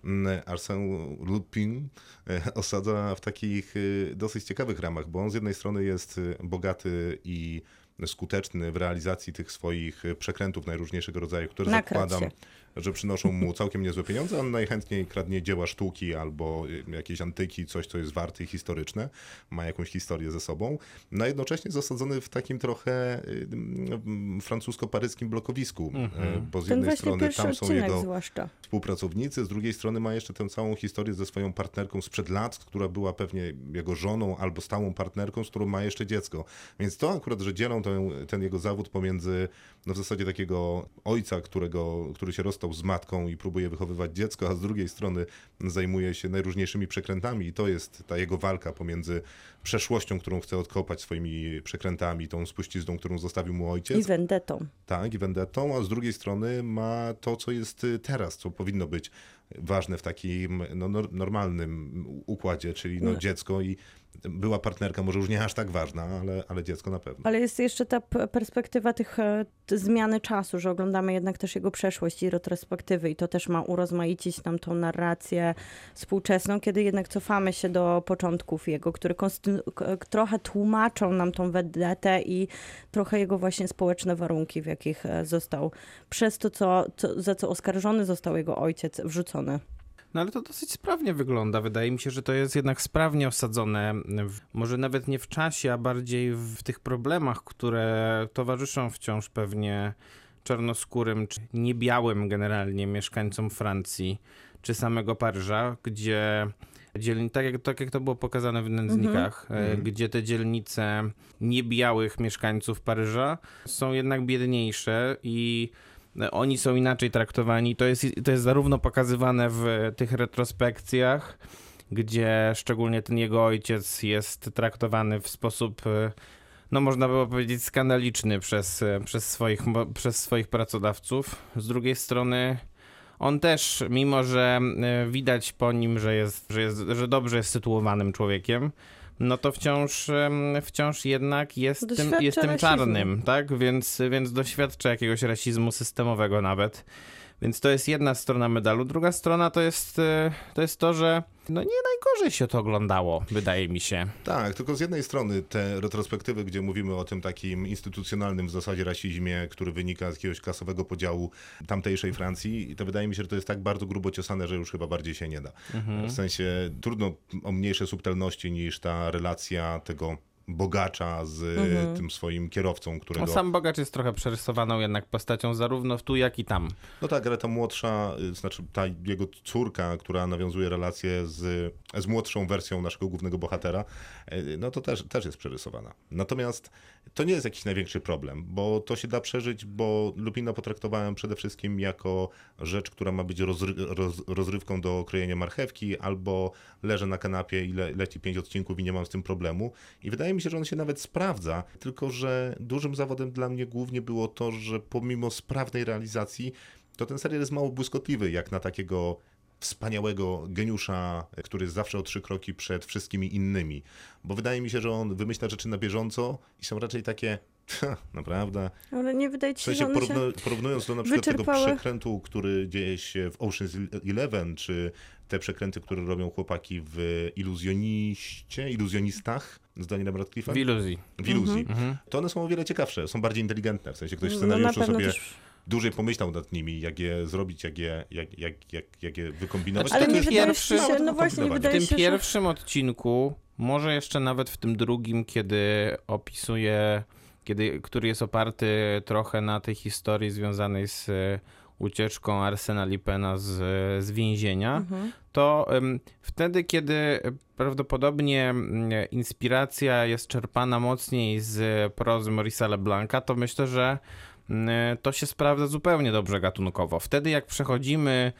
mm, Arsène Lupin e, osadza w takich y, dosyć ciekawych ramach, bo on z jednej strony jest y, bogaty i skuteczny w realizacji tych swoich przekrętów najróżniejszego rodzaju, które Nakradł zakładam, się. Że przynoszą mu całkiem niezłe pieniądze. On najchętniej kradnie dzieła sztuki albo y, jakieś antyki, coś, co jest warte i historyczne, ma jakąś historię ze sobą. No a jednocześnie zasadzony w takim trochę y, mm, francusko-paryskim blokowisku, y, bo z Ten jednej strony tam są jego zwłaszcza. współpracownicy, z drugiej strony ma jeszcze tę całą historię ze swoją partnerką sprzed lat, która była pewnie jego żoną albo stałą partnerką, z którą ma jeszcze dziecko. Więc to akurat, że dzielą ten, ten jego zawód pomiędzy no w zasadzie takiego ojca, którego, który się rozstał z matką i próbuje wychowywać dziecko, a z drugiej strony zajmuje się najróżniejszymi przekrętami i to jest ta jego walka pomiędzy przeszłością, którą chce odkopać swoimi przekrętami, tą spuścizną, którą zostawił mu ojciec. I vendetą. Tak, i vendetą, a z drugiej strony ma to, co jest teraz, co powinno być ważne w takim no, nor- normalnym układzie, czyli no, dziecko i była partnerka, może już nie aż tak ważna, ale, ale dziecko na pewno. Ale jest jeszcze ta perspektywa tych e, zmiany czasu, że oglądamy jednak też jego przeszłość i retrospektywy i to też ma urozmaicić nam tą narrację współczesną, kiedy jednak cofamy się do początków jego, które trochę tłumaczą nam tą vendetę i trochę jego właśnie społeczne warunki, w jakich e, został przez to, co, co, za co oskarżony został jego ojciec, wrzucony. No ale to dosyć sprawnie wygląda. Wydaje mi się, że to jest jednak sprawnie osadzone, w, może nawet nie w czasie, a bardziej w tych problemach, które towarzyszą wciąż pewnie czarnoskórym czy niebiałym generalnie mieszkańcom Francji czy samego Paryża, gdzie dzielni- tak, jak, tak jak to było pokazane w Nędznikach, e, gdzie te dzielnice niebiałych mieszkańców Paryża są jednak biedniejsze i oni są inaczej traktowani. To jest, to jest zarówno pokazywane w tych retrospekcjach, gdzie szczególnie ten jego ojciec jest traktowany w sposób, e, no można było powiedzieć, skandaliczny przez, e, przez, swoich, przez swoich pracodawców. Z drugiej strony on też, mimo że e, widać po nim, że, jest, że, jest, że dobrze jest sytuowanym człowiekiem, no to wciąż, wciąż jednak jest tym, jest tym rasizmu. czarnym, tak? Więc, więc doświadcza jakiegoś rasizmu systemowego nawet. Więc to jest jedna strona medalu. Druga strona to jest, e, to jest to, że no nie najgorzej się to oglądało, wydaje mi się. Tak, tylko z jednej strony te retrospektywy, gdzie mówimy o tym takim instytucjonalnym w zasadzie rasizmie, który wynika z jakiegoś klasowego podziału tamtejszej Francji, to wydaje mi się, że to jest tak bardzo grubo ciosane, że już chyba bardziej się nie da. W sensie trudno o mniejsze subtelności niż ta relacja tego bogacza z tym swoim kierowcą, którego... No, sam Bogacz jest trochę przerysowaną jednak postacią zarówno tu, jak i tam. No tak, ale ta młodsza, y, znaczy ta jego córka, która nawiązuje relację z, z młodszą wersją naszego głównego bohatera, no to też, też jest przerysowana. Natomiast to nie jest jakiś największy problem, bo to się da przeżyć, bo Lupina potraktowałem przede wszystkim jako rzecz, która ma być rozry, roz, rozrywką do krojenia marchewki, albo leżę na kanapie i le, leci pięć odcinków i nie mam z tym problemu. I wydaje mi się, że on się nawet sprawdza, tylko że dużym zawodem dla mnie głównie było to, że pomimo sprawnej realizacji, to ten serial jest mało błyskotliwy, jak na takiego wspaniałego geniusza, który zawsze o trzy kroki przed wszystkimi innymi. Bo wydaje mi się, że on wymyśla rzeczy na bieżąco i są raczej takie, naprawdę. Ale nie wydaje W ci się, że sensie porównując do na przykład tego wyczerpały. przekrętu, który dzieje się w Ocean's Eleven, czy te przekręty, które robią chłopaki w Iluzjoniście, Iluzjonistach z Danielem Radcliffe'em. W iluzji. w iluzji. Mhm. To one są o wiele ciekawsze, są bardziej inteligentne, w sensie ktoś w No, na scenariuszu pewno sobie też- dłużej pomyślał nad nimi, jak je zrobić, jak je, jak, jak, jak, jak je wykombinować. Ale to nie jest wydaje pierwszy- się, no właśnie, nie. W tym się, że... pierwszym odcinku, może jeszcze nawet w tym drugim, kiedy opisuje, kiedy, który jest oparty trochę na tej historii związanej z e, ucieczką Arsena Lipena z, z więzienia, Mhm. to em, wtedy, kiedy prawdopodobnie inspiracja jest czerpana mocniej z prozy Maurice'a Leblanca, to myślę, że to się sprawdza zupełnie dobrze gatunkowo. Wtedy jak przechodzimy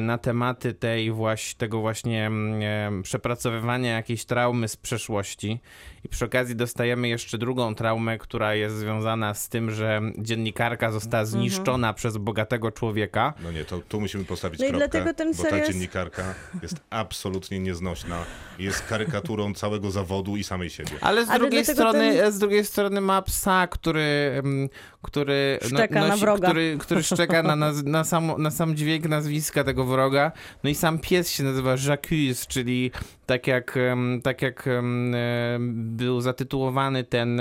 na tematy tej właśnie, tego właśnie mm, przepracowywania jakiejś traumy z przeszłości i przy okazji dostajemy jeszcze drugą traumę, która jest związana z tym, że dziennikarka została Mhm. zniszczona przez bogatego człowieka. No nie, to tu musimy postawić No i kropkę, dlatego ten bo ta jest- dziennikarka jest absolutnie nieznośna. Jest karykaturą całego zawodu i samej siebie. Ale z Ale drugiej strony, ten- z drugiej strony ma psa, który, mm, który, no, Szczeka na wroga. który, który szczeka na, na, na, sam, na sam dźwięk nazwiska tego wroga. No i sam pies się nazywa Jacques, czyli tak jak, tak jak był zatytułowany ten,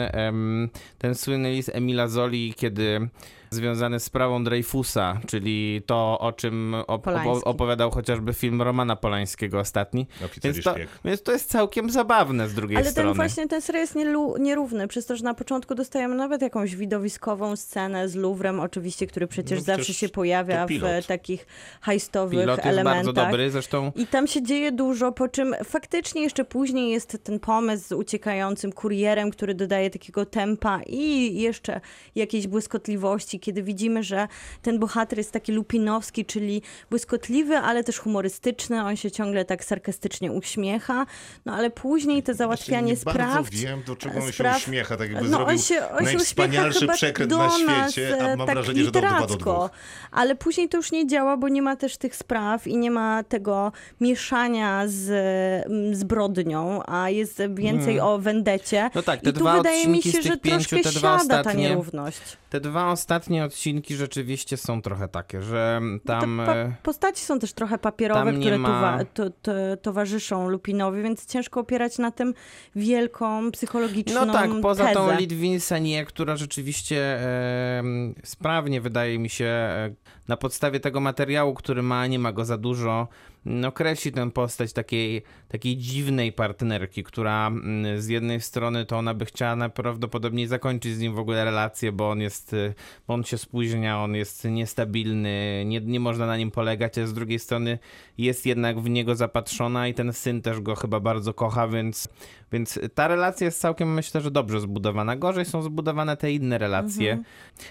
ten słynny list Emila Zoli, kiedy związany z sprawą Dreyfusa, czyli to, o czym op- opowiadał chociażby film Romana Polańskiego ostatni. Więc to, więc to jest całkiem zabawne z drugiej Ale strony. ten właśnie ten serial jest nierówny, przez to, że na początku dostajemy nawet jakąś widowiskową scenę z Louvrem, oczywiście, który przecież No zawsze przecież się pojawia w takich hajstowych Pilot jest elementach. bardzo dobry, zresztą I tam się dzieje dużo, po czym faktycznie jeszcze później jest ten pomysł z uciekającym kurierem, który dodaje takiego tempa i jeszcze jakiejś błyskotliwości, kiedy widzimy, że ten bohater jest taki lupinowski, czyli błyskotliwy, ale też humorystyczny, on się ciągle tak sarkastycznie uśmiecha, no ale później to załatwianie nie spraw... wiem, do czego on spraw- się uśmiecha, tak jakby no, zrobił on się, on się najwspanialszy chyba przekręt na nas, świecie, a e, mam tak wrażenie, że do dwa do dwóch. Ale później to już nie działa, bo nie ma też tych spraw i nie ma tego mieszania z mm, zbrodnią, a jest więcej o wendecie. No tak, te I tu dwa wydaje mi się, że pięciu, troszkę te dwa siada ta ostatnie- nierówność. te dwa ostatnie odcinki rzeczywiście są trochę takie, że tam... Te pa- e, postaci są też trochę papierowe, które ma- to, to, towarzyszą Lupinowi, więc ciężko opierać na tym wielką, psychologiczną No tak, poza tezę. tą Lidwin Senie, która rzeczywiście e, sprawnie wydaje mi się e, na podstawie tego materiału, który ma, nie ma go za dużo, no, kreśli tę postać takiej, takiej dziwnej partnerki, która mm, z jednej strony to ona by chciała najprawdopodobniej zakończyć z nim w ogóle relację, bo on jest, y, bo on się spóźnia, on jest niestabilny, nie, nie można na nim polegać, a z drugiej strony jest jednak w niego zapatrzona i ten syn też go chyba bardzo kocha, więc, więc ta relacja jest całkiem myślę, że dobrze zbudowana. Gorzej są zbudowane te inne relacje,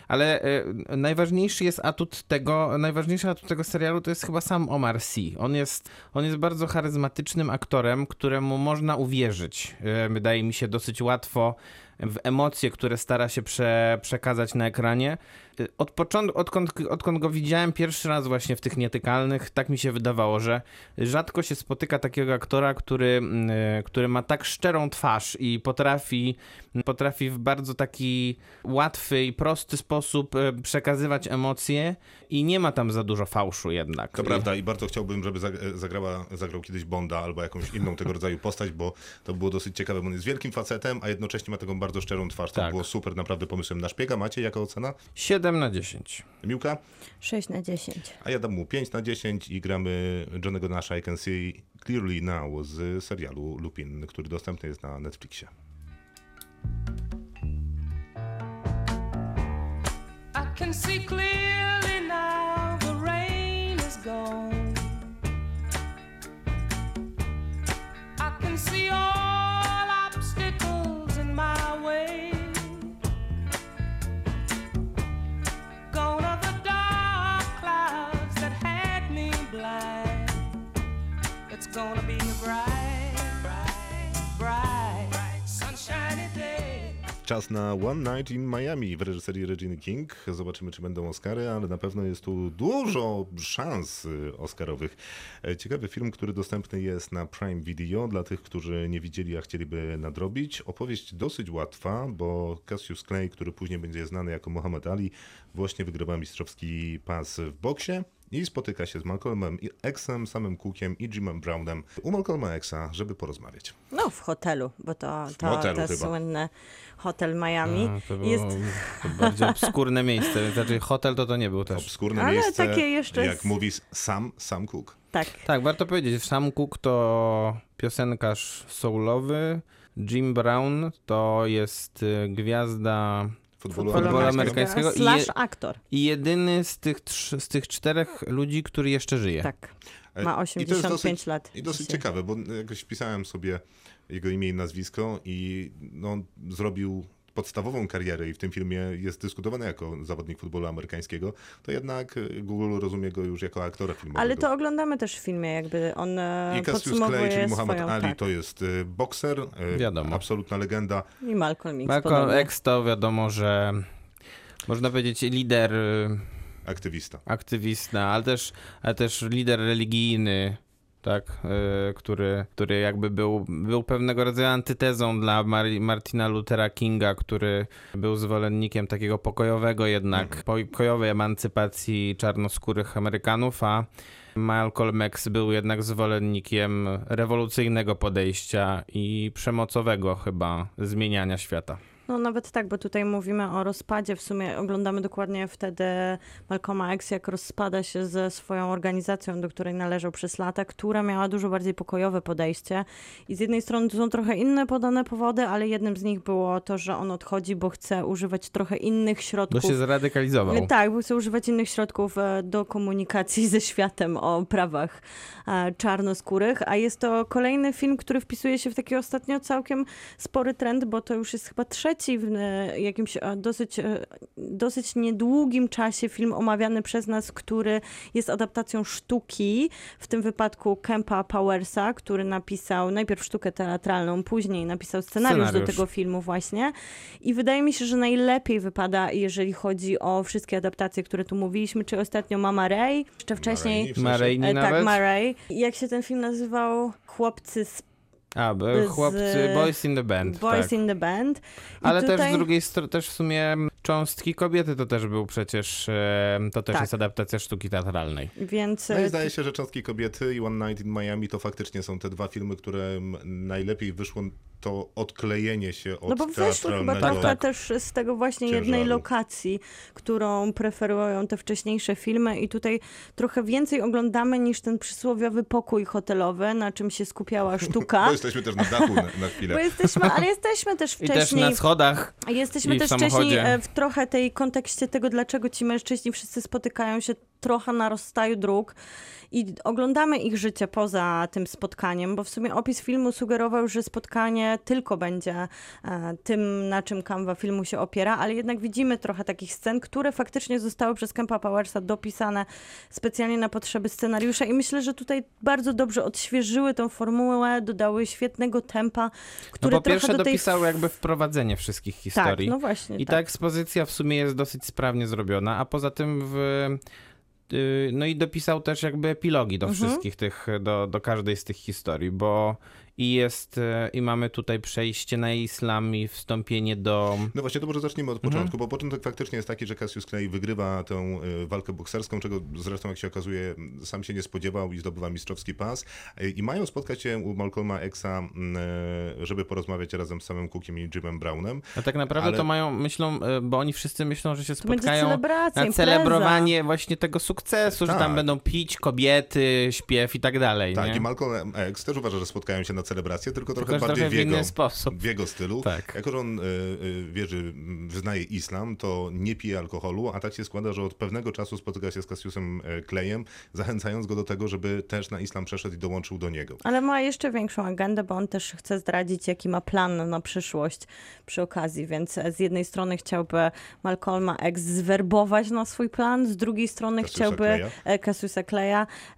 ale y, najważniejszy jest atut tego, najważniejszy atut tego serialu to jest chyba sam Omar Sy. On jest, on jest bardzo charyzmatycznym aktorem, któremu można uwierzyć. Y, wydaje mi się dosyć łatwo w emocje, które stara się prze, przekazać na ekranie. Y, Od początku, odkąd, odkąd go widziałem pierwszy raz właśnie w tych nietykalnych, tak mi się wydawało, że rzadko się spotyka takiego aktora, który, mm, y, który ma tak szczerą twarz i potrafi, potrafi w bardzo taki łatwy i prosty sposób y, przekazywać emocje i nie ma tam za dużo fałszu jednak. To prawda i bardzo chciałbym, żeby zag- zagrała, zagrał kiedyś Bonda albo jakąś inną tego rodzaju postać, bo to było dosyć ciekawe, bo on jest wielkim facetem, a jednocześnie ma taką bardzo szczerą twarz. To Tak. było super naprawdę pomysłem na szpiega. Macie jaka ocena? 7 na 10. Miłka? 6 na 10. A ja dam mu 5 na 10 i gramy Johnego Nasha I Can See Clearly Now z serialu Lupin, który dostępny jest na Netflixie. I can see clearly Czas na One Night in Miami w reżyserii Reginy King. Zobaczymy, czy będą Oscary, ale na pewno jest tu dużo szans y, Oscarowych. E, Ciekawy film, który dostępny jest na Prime Video dla tych, którzy nie widzieli, a chcieliby nadrobić. Opowieść dosyć łatwa, bo Cassius Clay, który później będzie znany jako Muhammad Ali, właśnie wygrywa mistrzowski pas w boksie. I spotyka się z Malcolmem Xem, samym Cookiem i Jimem Brownem u Malcolma Xa, żeby porozmawiać. No, w hotelu, bo to, to, hotelu to chyba. słynny hotel Miami. A, to było jest, to bardziej obskurne miejsce. Znaczy hotel to to nie był też. Obskurne Ale miejsce, takie jeszcze jak z- mówi sam, sam Cook. tak. Tak, warto powiedzieć, Sam Cooke to piosenkarz soulowy, Jim Brown to jest y, gwiazda Futbolu, Futbolu amerykańskiego. amerykańskiego i Slash aktor. i jedyny z tych, z tych czterech ludzi, który jeszcze żyje. Tak. E, Ma i to jest 85 dosyć, lat. I dosyć dzisiaj. ciekawe, bo jakoś wpisałem sobie jego imię i nazwisko i no, on zrobił podstawową karierę i w tym filmie jest dyskutowany jako zawodnik futbolu amerykańskiego, to jednak y, Google rozumie go już jako aktora filmowego. Ale to oglądamy też w filmie, jakby on e, I Cassius Clay, czyli Muhammad swoją, Ali, tak. to jest y, bokser, y, Wiadomo. absolutna legenda. I Malcolm X Malcolm. X to wiadomo, że można powiedzieć lider, aktywista. aktywista, ale też, ale też lider religijny, tak, y, który, który jakby był, był pewnego rodzaju antytezą dla Mar- Martina Luthera Kinga, który był zwolennikiem takiego pokojowego jednak, pokojowej emancypacji czarnoskórych Amerykanów, a Malcolm X był jednak zwolennikiem rewolucyjnego podejścia i przemocowego chyba zmieniania świata. No nawet tak, bo tutaj mówimy o rozpadzie. W sumie oglądamy dokładnie wtedy Malcolma X, jak rozpada się ze swoją organizacją, do której należał przez lata, która miała dużo bardziej pokojowe podejście. I z jednej strony to są trochę inne podane powody, ale jednym z nich było to, że on odchodzi, bo chce używać trochę innych Bo środków. się zradykalizował. Tak, bo chce używać innych środków e, do komunikacji ze światem o prawach e, czarnoskórych, a jest to kolejny film, który wpisuje się w taki ostatnio całkiem spory trend, bo to już jest chyba trzeci w jakimś e, dosyć, e, dosyć niedługim czasie film omawiany przez nas, który jest adaptacją sztuki, w tym wypadku Kempa Powersa, który napisał najpierw sztukę teatralną, później napisał scenariusz, do Scenariusz. tego filmu właśnie. I wydaje mi się, że najlepiej wypada, jeżeli chodzi o wszystkie adaptacje, które tu mówiliśmy, czy ostatnio Mama Ray, jeszcze wcześniej... Rainey w sensie. Ma Rainey E, tak, nawet? Ma Ray. Jak się ten film nazywał? Chłopcy z A, chłopcy, Boys in the Band. Boys tak. in the Band. I Ale też tutaj... z drugiej strony, też w sumie cząstki kobiety to też był przecież, to też Tak. jest adaptacja sztuki teatralnej. Więc No i e, zdaje się, że Cząstki Kobiety i One Night in Miami to faktycznie są te dwa filmy, które m, najlepiej wyszło to odklejenie się od No bo wyszły chyba trochę Tak, tak. też z tego właśnie ciężaru. jednej lokacji, którą preferują te wcześniejsze filmy i tutaj trochę więcej oglądamy niż ten przysłowiowy pokój hotelowy, na czym się skupiała sztuka. Bo jesteśmy też na dachu na, na Bo chwilę. jesteśmy, ale jesteśmy też I też wcześniej na schodach. Jesteśmy I w też samochodzie. wcześniej e, w trochę tej kontekście tego, dlaczego ci mężczyźni wszyscy spotykają się trochę na rozstaju dróg i oglądamy ich życie poza tym spotkaniem, bo w sumie opis filmu sugerował, że spotkanie tylko będzie e, tym, na czym kanwa filmu się opiera, ale jednak widzimy trochę takich scen, które faktycznie zostały przez Kempa Powersa dopisane specjalnie na potrzeby scenariusza i myślę, że tutaj bardzo dobrze odświeżyły tą formułę, dodały świetnego tempa, No które po pierwsze do tej... dopisał jakby wprowadzenie wszystkich Tak, historii. no właśnie. I ta ekspozycja w sumie jest dosyć sprawnie zrobiona, a poza tym w... y, No i dopisał też jakby epilogi do Mhm. wszystkich tych, do, do każdej z tych historii, bo i jest, y, i mamy tutaj przejście na islam i wstąpienie do... No właśnie, to może zacznijmy od Mhm. początku, bo początek faktycznie jest taki, że Cassius Clay wygrywa tę y, walkę bokserską, czego zresztą, jak się okazuje, sam się nie spodziewał i zdobywa mistrzowski pas. Y, I mają spotkać się u Malcolma Xa, y, żeby porozmawiać razem z samym Cookiem i Jimem Brownem. A tak naprawdę Ale- to mają, myślą, bo oni wszyscy myślą, że się spotkają na impreza. celebrowanie właśnie tego sukcesu, że Tak. tam będą pić kobiety, śpiew i tak dalej, Tak, nie? i Malcolm X też uważa, że spotkają się na celebrację, tylko trochę Tylko, bardziej trochę w jego, inny sposób. w jego stylu. Tak. Jako, że on y, y, wierzy, wyznaje islam, to nie pije alkoholu, a tak się składa, że od pewnego czasu spotyka się z Cassiusem y, Clayem, zachęcając go do tego, żeby też na islam przeszedł i dołączył do niego. Ale ma jeszcze większą agendę, bo on też chce zdradzić, jaki ma plan na przyszłość przy okazji, więc z jednej strony chciałby Malcolma X zwerbować na swój plan, z drugiej strony Cassiusa chciałby e, Cassiusa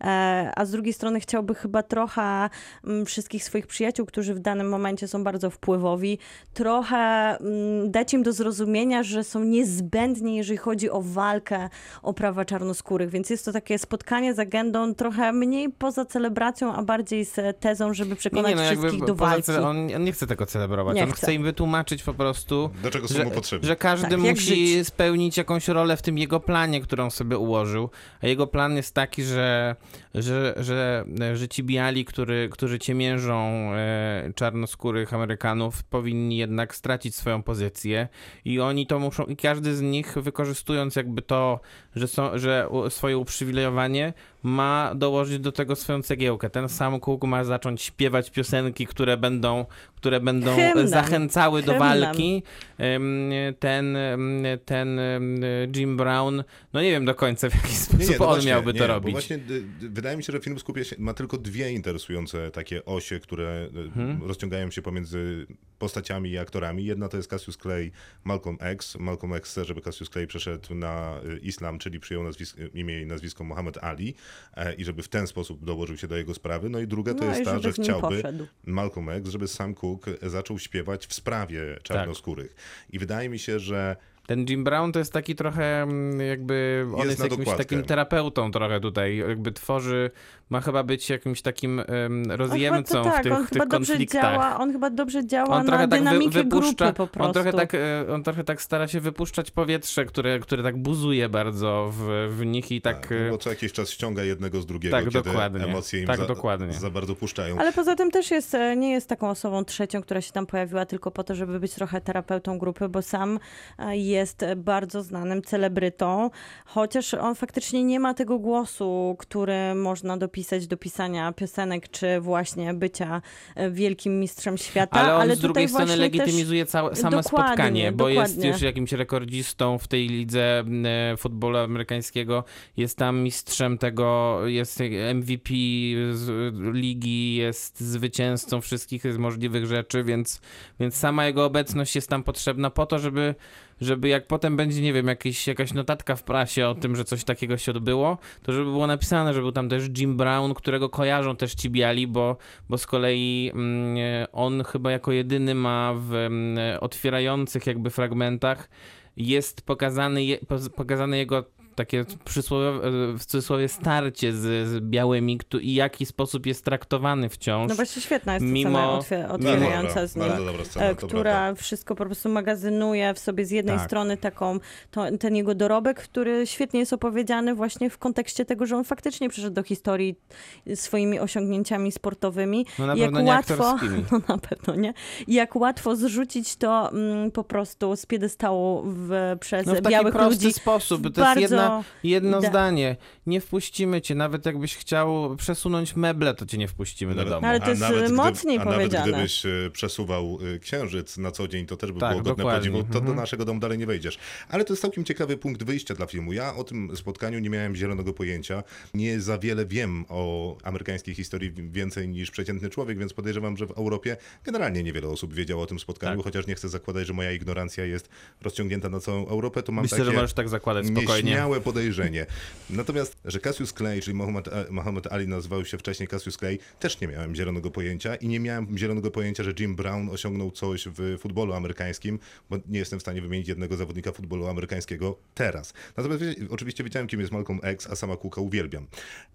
e, a z drugiej strony chciałby chyba trochę mm, wszystkich swoich przyjaciół, którzy w danym momencie są bardzo wpływowi, trochę mm, dać im do zrozumienia, że są niezbędni, jeżeli chodzi o walkę o prawa czarnoskórych, więc jest to takie spotkanie z agendą trochę mniej poza celebracją, a bardziej z tezą, żeby Nie, przekonać nie, no jakby wszystkich do walki. on, on nie chce tego celebrować. Nie on chce. chce im wytłumaczyć po prostu, Do czego są że, że każdy Tak, musi spełnić jakąś rolę w tym jego planie, którą sobie ułożył. A jego plan jest taki, że, że, że, że ci biali, który, którzy ciemiężą e, czarnoskórych Amerykanów, powinni jednak stracić swoją pozycję i oni to muszą, i każdy z nich wykorzystując jakby to, że, są, że swoje uprzywilejowanie, ma dołożyć do tego swoją cegiełkę. Ten sam Cook ma zacząć śpiewać piosenki, które będą, które będą Hymnem. zachęcały do Hymnem. walki. Ym, Ten, ten Jim Brown, no nie wiem do końca w jaki sposób no on właśnie, miałby nie, to Bo robić. właśnie y, y, wydaje mi się, że film skupia się, ma tylko dwie interesujące takie osie, które Mhm. rozciągają się pomiędzy postaciami i aktorami. Jedna to jest Cassius Clay, Malcolm X. Malcolm X chce, żeby Cassius Clay przeszedł na islam, czyli przyjął nazwisko, imię i nazwisko Muhammad Ali i żeby w ten sposób dołożył się do jego sprawy. No i druga to No jest ta, że chciałby poszedł. Malcolm X, żeby Sam Cooke zaczął śpiewać w sprawie czarnoskórych. I wydaje mi się, że Ten Jim Brown to jest taki trochę mm, jakby, on Jest jest, jakimś dokładkę. takim terapeutą trochę tutaj, jakby tworzy, ma chyba być jakimś takim chyba rozjemcą tak, w tych, on tych konfliktach. działa, on chyba dobrze działa on trochę na tak wy, dynamikę wypuszcza, grupy po prostu. on trochę, tak, e, on trochę tak stara się wypuszczać powietrze, które, które tak buzuje bardzo w, w nich i tak... tak, e, bo co jakiś czas ściąga jednego z drugiego, Tak, kiedy dokładnie. emocje im Tak, za, dokładnie. za bardzo puszczają. Ale poza tym też jest, e, nie jest taką osobą trzecią, która się tam pojawiła tylko po to, żeby być trochę terapeutą grupy, bo sam e, jest bardzo znanym celebrytą, chociaż on faktycznie nie ma tego głosu, który można dopisać do pisania piosenek, czy właśnie bycia e, wielkim mistrzem świata. Ale on z tutaj drugiej strony legitymizuje całe, same Dokładnie, spotkanie, bo jest dokładnie. już jakimś rekordzistą w tej lidze e, futbolu amerykańskiego, jest tam mistrzem tego, jest MVP z ligi, jest zwycięzcą wszystkich możliwych rzeczy, więc, więc sama jego obecność jest tam potrzebna po to, żeby żeby jak potem będzie, nie wiem, jakiś, jakaś notatka w prasie o tym, że coś takiego się odbyło, to żeby było napisane, że był tam też Jim Brown, którego kojarzą też ci biali, bo, bo z kolei mm, on chyba jako jedyny ma w mm, otwierających jakby fragmentach jest pokazany, je, jego takie przysłowiowe, w cudzysłowie starcie z, z białymi kto, i jaki sposób jest traktowany wciąż. No właśnie świetna jest Mimo- ta scena otwier- otwierająca Bardzo z nim. scena, e, to która wszystko po prostu magazynuje w sobie z jednej Tak. strony taką, to, ten jego dorobek, który świetnie jest opowiedziany właśnie w kontekście tego, że on faktycznie przyszedł do historii swoimi osiągnięciami sportowymi. No na I jak pewno nie łatwo, no na pewno nie, I jak łatwo zrzucić to mm, po prostu z piedestału w, przez No w taki białych prosty ludzi. sposób. To bardzo jest jedna, jedno ide- zdanie. Nie wpuścimy cię. Nawet jakbyś chciał przesunąć meble, to cię nie wpuścimy do Nawet- domu. Ale to a jest, nawet mocniej a nawet powiedziane. gdybyś y, przesuwał y, księżyc na co dzień, to też by Tak, było godne dokładnie. podziwu. To do Mhm. naszego domu dalej nie wejdziesz. Ale to jest całkiem ciekawy punkt wyjścia dla filmu. Ja o tym spotkaniu nie miałem zielonego pojęcia. Nie za wiele wiem o amerykańskiej historii więcej niż przeciętny człowiek, więc podejrzewam, że w Europie generalnie niewiele osób wiedziało o tym spotkaniu, Tak. chociaż nie chcę zakładać, że moja ignorancja jest rozciągnięta na całą Europę, to mam Myślę, takie że możesz tak zakładać spokojnie. nieśmiałe podejrzenie. Natomiast, że Cassius Clay, czyli Muhammad, e, Muhammad Ali nazywał się wcześniej Cassius Clay, też nie miałem zielonego pojęcia i nie miałem zielonego pojęcia, że Jim Brown osiągnął coś w futbolu amerykańskim, bo nie jestem w stanie wymienić jednego zawodnika futbolu amerykańskiego teraz. Natomiast oczywiście wiedziałem, kim jest Malcolm X, a sama Cooka uwielbiam.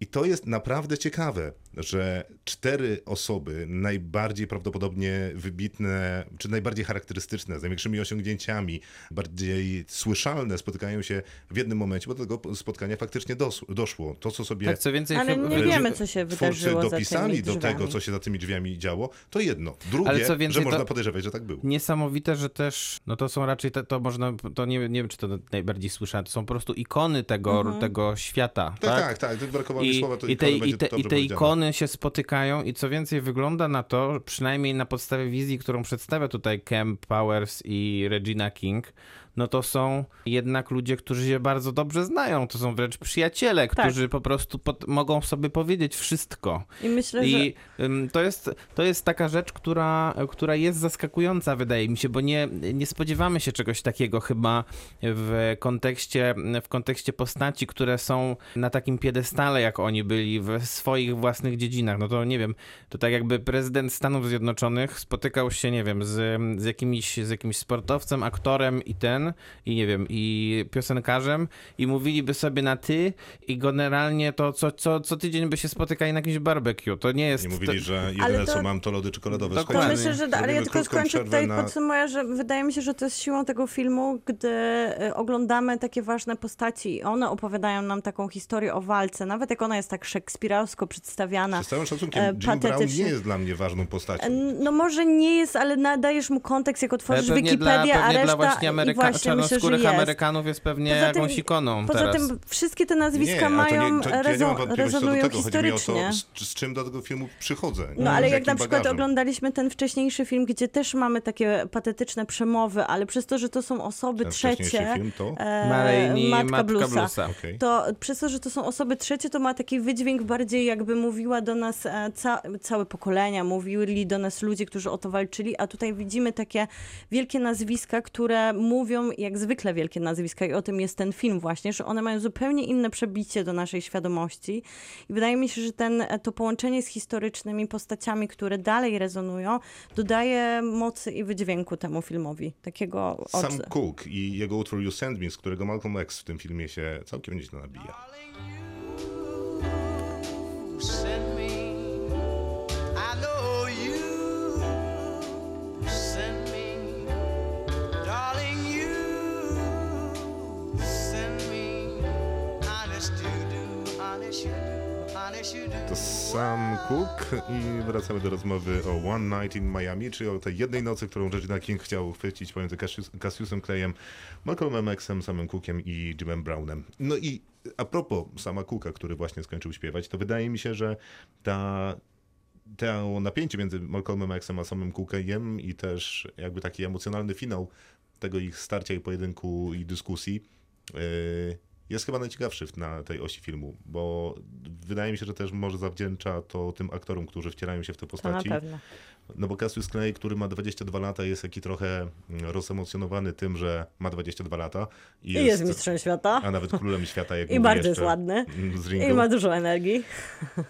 I to jest naprawdę ciekawe, że cztery osoby najbardziej prawdopodobnie wybitne, czy najbardziej charakterystyczne, z największymi osiągnięciami, bardziej słyszalne spotykają się w jednym momencie, do tego spotkania faktycznie dos- doszło. To, co sobie Tak, co więcej, Ale nie wiemy, co się wydarzyło za dopisali do tego, co się za tymi drzwiami działo, to jedno. Drugie, Ale co więcej, że można to- podejrzewać, że tak było. Niesamowite, że też, no to są raczej, te, to można, to nie, nie wiem, czy to najbardziej słyszałem, to są po prostu ikony tego, Mhm. tego świata, Tak, tak? tak, tak. Brakowało mi I, słowa, to i, te, ikony i, te, I te ikony się spotykają i co więcej wygląda na to, przynajmniej na podstawie wizji, którą przedstawia tutaj Kemp Powers i Regina King, no to są jednak ludzie, którzy się bardzo dobrze znają. To są wręcz przyjaciele, Tak. którzy po prostu pod, mogą sobie powiedzieć wszystko. I myślę, że I ym, to, jest, to jest taka rzecz, która, która jest zaskakująca, wydaje mi się, bo nie, nie spodziewamy się czegoś takiego chyba w kontekście, w kontekście postaci, które są na takim piedestale, jak oni byli w swoich własnych dziedzinach. No to nie wiem, to tak jakby prezydent Stanów Zjednoczonych spotykał się, nie wiem, z, z, jakimś, z jakimś sportowcem, aktorem i ten, i nie wiem, i piosenkarzem i mówiliby sobie na ty i generalnie to co, co, co tydzień by się spotykali na jakimś barbecue. To nie jest... Nie mówili, to, że jedyne to- co mam to lody czekoladowe. Dokładnie. To myślę, że ale ja tylko skończę tutaj, na- podsumuję, że wydaje mi się, że to jest siłą tego filmu, gdy y, oglądamy takie ważne postaci i one opowiadają nam taką historię o walce, nawet jak ona jest tak szekspirowsko przedstawiana. Z całym szacunkiem, e, Jim Brown nie jest dla mnie ważną postacią. No może nie jest, ale nadajesz mu kontekst, jak otworzysz Wikipedię, dla- a pewnie dla reszta właśnie właśnie myślę, że jest. Amerykanów jest pewnie Poza tym- jakąś ikoną Poza teraz. tym wszystkie te Nie, nazwiska ale to mają, nie, to, ja nie rezo- rezonują tego. O to, historycznie. z, z czym do tego filmu przychodzę. No ale z jak na przykład bagażem. oglądaliśmy ten wcześniejszy film, gdzie też mamy takie patetyczne przemowy, ale przez to, że to są osoby Ten trzecie, film to... e, Matka, Matka Bluesa, Bluesa. Okej. to przez to, że to są osoby trzecie, to ma taki wydźwięk bardziej jakby mówiła do nas e, ca całe pokolenia, mówili do nas ludzie, którzy o to walczyli, a tutaj widzimy takie wielkie nazwiska, które mówią jak zwykle wielkie nazwiska i o tym jest ten film właśnie, że one mają zupełnie inne przebicie do naszej świadomości i wydaje mi się, że ten, e, to połączenie z historycznymi postaciami, które dalej rezonują, dodaje mocy i wydźwięku temu filmowi. Takiego od... Sam Cook i jego utwór You Send Me, z którego Malcolm X w tym filmie się całkiem nieźle nabija. You send me. To sam Cook i wracamy do rozmowy o One Night in Miami, czyli o tej jednej nocy, którą Regina King chciał chwycić pomiędzy Cassius, Cassiusem Clayem, Malcolmem X'em, samym Cookiem i Jimem Brownem. No i a propos sama Cooka, który właśnie skończył śpiewać, to wydaje mi się, że ta to napięcie między Malcolmem X'em a samym Cookiem i też jakby taki emocjonalny finał tego ich starcia i pojedynku i dyskusji yy, jest chyba najciekawszy na tej osi filmu, bo wydaje mi się, że też może zawdzięcza to tym aktorom, którzy wcielają się w te To na postaci. pewno. No bo Cassius Clay, który ma 22 lata, jest taki trochę mm, rozemocjonowany tym, że ma 22 lata i I jest mistrzem świata. a nawet królem świata, jak I bardzo jest ładny. I ma dużo energii.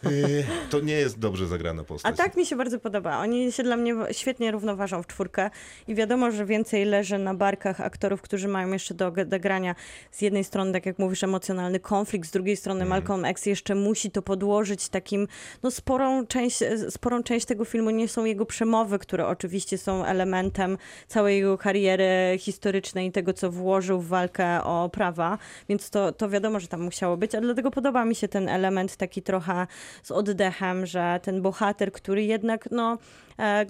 Yy, To nie jest dobrze zagrana A postać. tak mi się bardzo podoba. Oni się dla mnie świetnie równoważą w czwórkę i wiadomo, że więcej leży na barkach aktorów, którzy mają jeszcze do odegrania z jednej strony, tak jak mówisz, emocjonalny konflikt, z drugiej strony Malcolm X jeszcze musi to podłożyć takim, no sporą część, sporą część tego filmu nie są jego przemowy, które oczywiście są elementem całej jego kariery historycznej i tego, co włożył w walkę o prawa, więc to, to wiadomo, że tam musiało być, a dlatego podoba mi się ten element taki trochę z oddechem, że ten bohater, który jednak, no,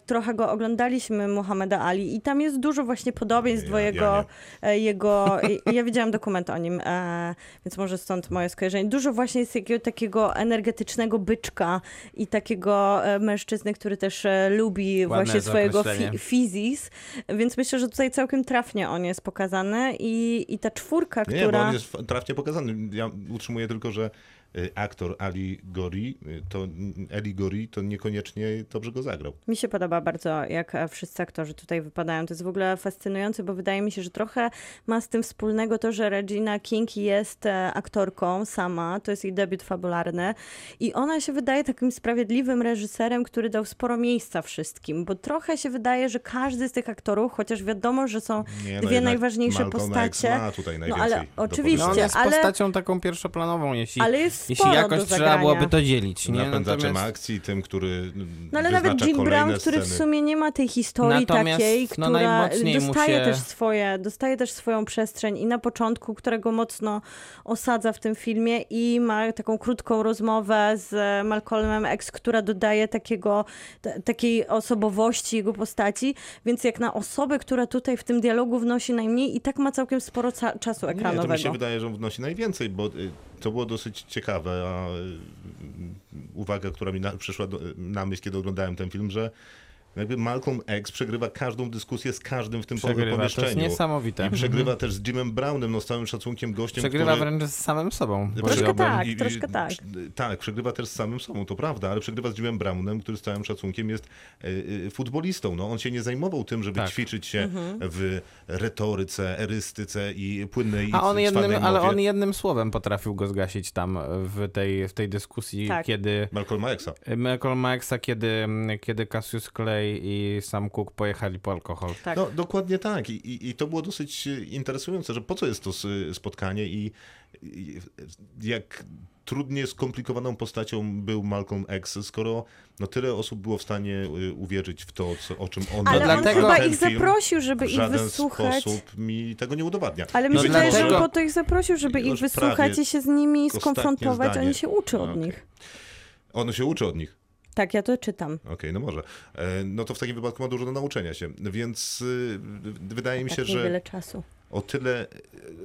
trochę go oglądaliśmy, Muhammeda Ali i tam jest dużo właśnie podobieństw Ja- do ja jego, e, jego ja widziałam dokument o nim, e, więc może stąd moje skojarzenie. Dużo właśnie jest jakiego takiego energetycznego byczka i takiego e, mężczyzny, który też e, lubi Ładne właśnie swojego fi- fizis, więc myślę, że tutaj całkiem trafnie on jest pokazany i, i ta czwórka, Nie, która... bo on jest trafnie pokazany. Ja utrzymuję tylko, że aktor Ali Gori, y, to Eli Gori, to niekoniecznie dobrze go zagrał. Mi się podoba bardzo, jak e, wszyscy aktorzy tutaj wypadają. To jest w ogóle fascynujące, bo wydaje mi się, że trochę ma z tym wspólnego to, że Regina King jest e, aktorką sama, to jest jej debiut fabularny i ona się wydaje takim sprawiedliwym reżyserem, który dał sporo miejsca wszystkim, bo trochę się wydaje, że każdy z tych aktorów, chociaż wiadomo, że są Nie, dwie jednak najważniejsze Malcolm postacie, X ma tutaj no najwięcej ale do oczywiście, No on powiedzenia. jest ale- postacią taką pierwszoplanową, jeśli, ale jest jeśli sporo jakoś do trzeba byłoby to dzielić. Nie? Napędzaczem Natomiast- akcji, tym, który No ale nawet Jim Brown, który w sumie nie ma tej historii Natomiast, takiej, no, która najmocniej mu dostaje się- też swoje, dostaje też swoją przestrzeń i na początku, którego mocno osadza w tym filmie i ma taką krótką rozmowę z Malcolmem X, która dodaje takiego, t- takiej osobowości jego postaci, więc jak na osobę, która tutaj w tym dialogu wnosi najmniej i tak ma całkiem sporo ca- czasu Nie, to ekranowego. mi się wydaje, że on wnosi najwięcej, bo y, to było dosyć ciekawe, a y, uwaga, która mi na, przyszła do, na myśl, kiedy oglądałem ten film, że jakby Malcolm X przegrywa każdą dyskusję z każdym w tym Przegrywa, to jest pomieszczeniu. niesamowite. I przegrywa też z Jimem Brownem, no z całym szacunkiem gościem, Przegrywa który... wręcz z samym sobą. Troszkę powiedziałbym. tak, I- i- troszkę tak. Tak, przegrywa też z samym sobą, to prawda, ale przegrywa z Jimem Brownem, który z całym szacunkiem jest e, futbolistą. No, on się nie zajmował tym, żeby Tak. ćwiczyć się Mhm. w retoryce, erystyce i płynnej A on i jednym, cwanej ale mowie. on jednym słowem potrafił go zgasić tam w tej, w tej dyskusji, Tak. kiedy Malcolma Xa. Malcolm Xa, kiedy, kiedy Cassius Clay i Sam Cooke pojechali po alkohol. Tak. No dokładnie tak. I, i, I to było dosyć e, interesujące, że po co jest to spotkanie i, i jak trudnie skomplikowaną postacią był Malcolm X, skoro no, tyle osób było w stanie y, uwierzyć w to, co, o czym on Ale mówił, on chyba ich zaprosił, żeby ich wysłuchać. sposób mi tego nie udowadnia. Ale mi No się wydaje, że on po to ich zaprosił, żeby ich wysłuchać i się z nimi skonfrontować. Oni się uczy od Okej. nich. On się uczy od nich. Tak, ja to czytam. Okej, no może. E, No to w takim wypadku ma dużo do nauczenia się. Więc y, wydaje mi się, Tak że niewiele czasu. o tyle,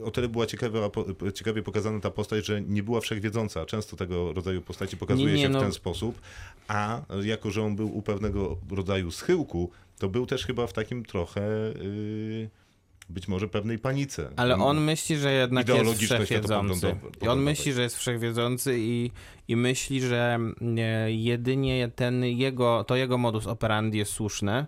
o tyle była ciekawa, ciekawie pokazana ta postać, że nie była wszechwiedząca. Często tego rodzaju postaci pokazuje Nie, nie, się w no. ten sposób, a jako, że on był u pewnego rodzaju schyłku, to był też chyba w takim trochę yy, być może pewnej panice. Ale on myśli, że jednak jest wszechwiedzący. I on myśli, że jest wszechwiedzący i, i myśli, że e, jedynie ten jego, to jego modus operandi jest słuszne.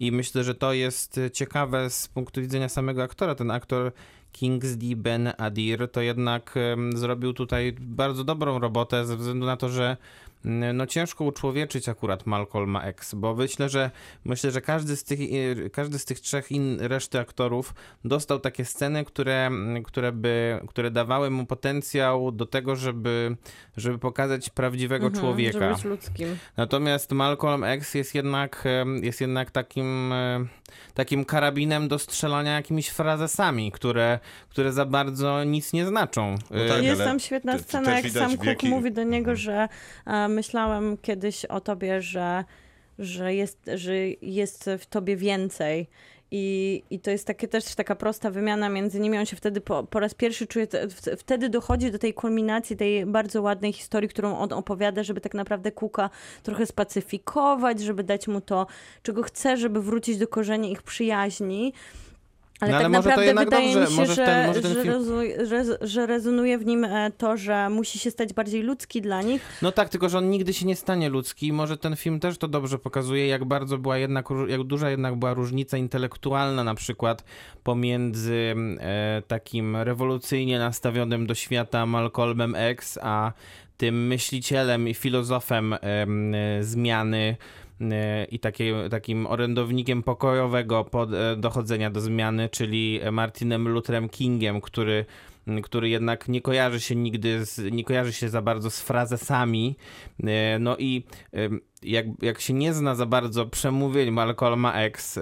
I myślę, że to jest ciekawe z punktu widzenia samego aktora. Ten aktor Kingsley Ben Adir to jednak zrobił tutaj bardzo dobrą robotę ze względu na to, że mm, no ciężko uczłowieczyć akurat Malcolma X, bo myślę, że myślę, że każdy z tych, e, każdy z tych trzech in, reszty aktorów dostał takie sceny, które, mm, które, by, które dawały mu potencjał do tego, żeby, żeby pokazać prawdziwego Mhm, człowieka. Żeby być ludzkim. Natomiast Malcolm X jest jednak, jest jednak takim, e, takim karabinem do strzelania jakimiś frazesami, które, które za bardzo nic nie znaczą. No E, tak, Jest tam świetna scena, jak sam Cook mówi do niego, Mhm. że myślałem kiedyś o tobie, że, że, jest, że jest w tobie więcej. I, I to jest takie też taka prosta wymiana między nimi. On się wtedy po, po raz pierwszy czuje, wtedy dochodzi do tej kulminacji tej bardzo ładnej historii, którą on opowiada, żeby tak naprawdę Kuka trochę spacyfikować, żeby dać mu to, czego chce, żeby wrócić do korzeni ich przyjaźni. Ale No ale tak może to naprawdę jednak wydaje dobrze, mi się, może że, ten- może ten że, film- rezu- że, że rezonuje w nim e, to, że musi się stać bardziej ludzki dla nich. No tak, tylko że on nigdy się nie stanie ludzki. Może ten film też to dobrze pokazuje, jak bardzo była jednak, jak duża jednak była różnica intelektualna na przykład pomiędzy e, takim rewolucyjnie nastawionym do świata Malcolmem X, a tym myślicielem i filozofem em, e, zmiany e, i takie, takim orędownikiem pokojowego pod, e, dochodzenia do zmiany, czyli Martinem Lutherem Kingiem, który który jednak nie kojarzy się nigdy, z, nie kojarzy się za bardzo z frazesami. E, No i jak, jak się nie zna za bardzo przemówień Malcolma X,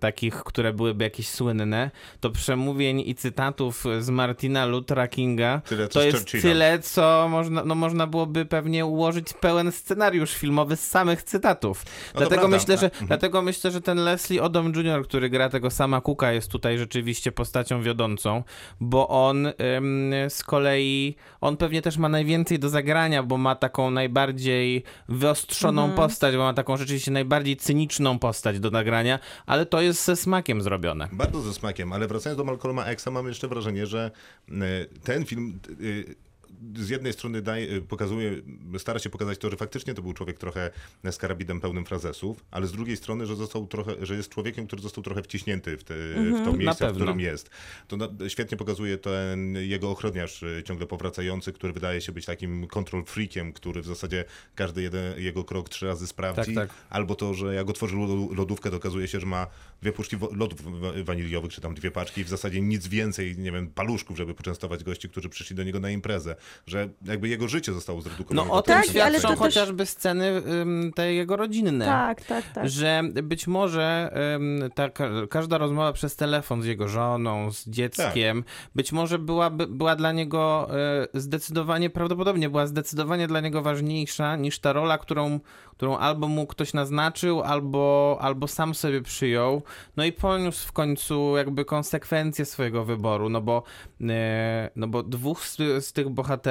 takich, które byłyby jakieś słynne, to przemówień i cytatów z Martina Luthera Kinga Tyle, to jest Churchilla. tyle, co można, no można byłoby pewnie ułożyć pełen scenariusz filmowy z samych cytatów. No dlatego, myślę, że, Mhm. dlatego myślę, że ten Leslie Odom Jr., który gra tego sama Cooka, jest tutaj rzeczywiście postacią wiodącą, bo on z kolei, on pewnie też ma najwięcej do zagrania, bo ma taką najbardziej wyostrzoną postać, bo ma taką rzeczywiście najbardziej cyniczną postać do nagrania, ale to jest ze smakiem zrobione. Bardzo ze smakiem, ale wracając do Malcolma Xa, mam jeszcze wrażenie, że e, ten film e, z jednej strony daje, pokazuje, stara się pokazać to, że faktycznie to był człowiek trochę z karabinem pełnym frazesów, ale z drugiej strony, że został trochę, że jest człowiekiem, który został trochę wciśnięty w, te, w to miejsce, w którym jest. To na, świetnie pokazuje ten jego ochroniarz e, ciągle powracający, który wydaje się być takim control freakiem, który w zasadzie każdy jeden jego krok trzy razy sprawdzi. Tak, tak. Albo to, że jak otworzy lodówkę, to okazuje się, że ma dwie puszki lodów wa- waniliowych, czy tam dwie paczki i w zasadzie nic więcej, nie wiem, paluszków, żeby poczęstować gości, którzy przyszli do niego na imprezę. Że jakby jego życie zostało zredukowane. No o tym Tak, tego. ale świadczą to też- chociażby sceny ym, te jego rodzinne. Tak, tak, tak. Że być może ym, ta, ka- każda rozmowa przez telefon z jego żoną, z dzieckiem, Tak. być może byłaby, była dla niego y, zdecydowanie, prawdopodobnie była zdecydowanie dla niego ważniejsza niż ta rola, którą, którą albo mu ktoś naznaczył, albo, albo sam sobie przyjął. No i poniósł w końcu jakby konsekwencje swojego wyboru, no bo, y, no bo dwóch z, z tych bohaterów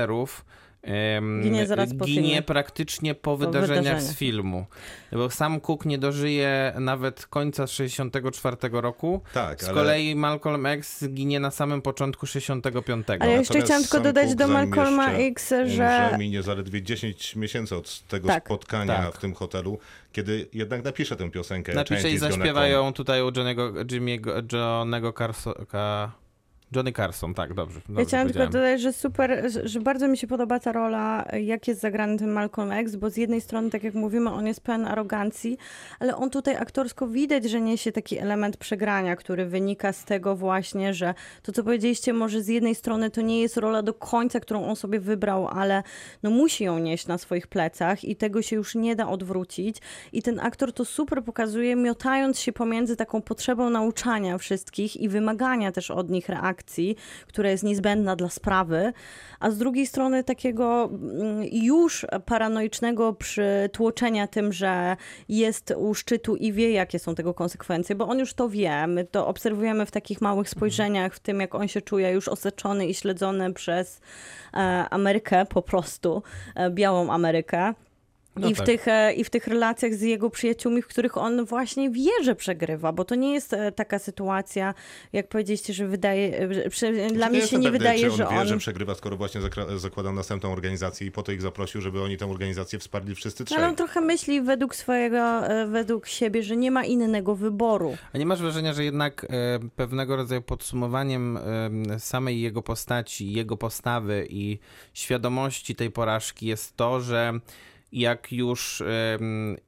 em, Ginie zaraz po ginie filmie. praktycznie po, wydarzeniach z filmu. Bo sam Cook nie dożyje nawet końca 64 roku. Tak, Z ale- kolei Malcolm X ginie na samym początku 65. Ale ja jeszcze chciałam tylko dodać Cook, do Malcolma X, że... Minie zaledwie 10 miesięcy od tego Tak. spotkania Tak. w tym hotelu, kiedy jednak napisze tę piosenkę. Napisze i zaśpiewają tutaj u Johnny'ego, Jimmy'ego, Johnnego Carso, Johnny Carson, tak, dobrze. Ja dobrze chciałam tylko dodać, że super, że- że bardzo mi się podoba ta rola, jak jest zagrany ten Malcolm X, bo z jednej strony, tak jak mówimy, on jest pełen arogancji, ale on tutaj aktorsko widać, że niesie taki element przegrania, który wynika z tego właśnie, że to, co powiedzieliście, może z jednej strony to nie jest rola do końca, którą on sobie wybrał, ale no musi ją nieść na swoich plecach i tego się już nie da odwrócić. I ten aktor to super pokazuje, miotając się pomiędzy taką potrzebą nauczania wszystkich i wymagania też od nich reakcji, akcji, która jest niezbędna dla sprawy, a z drugiej strony takiego mm, już paranoicznego przytłoczenia tym, że jest u szczytu i wie, jakie są tego konsekwencje, bo on już to wie. My to obserwujemy w takich małych spojrzeniach, w tym, jak on się czuje już oseczony i śledzony przez e, Amerykę po prostu, e, białą Amerykę. No I, w tak. tych, e, I w tych relacjach z jego przyjaciółmi, w których on właśnie wie, że przegrywa, bo to nie jest e, taka sytuacja, jak powiedzieliście, że wydaje, że, przy, dla mnie się nie pewny, wydaje, czy on że wie, on... że przegrywa, skoro właśnie zakładał następną organizację i po to ich zaprosił, żeby oni tę organizację wsparli wszyscy No, trzej. ale on trochę myśli według swojego, e, według siebie, że nie ma innego wyboru. A nie masz wrażenia, że jednak e, pewnego rodzaju podsumowaniem e, samej jego postaci, jego postawy i świadomości tej porażki jest to, że jak już,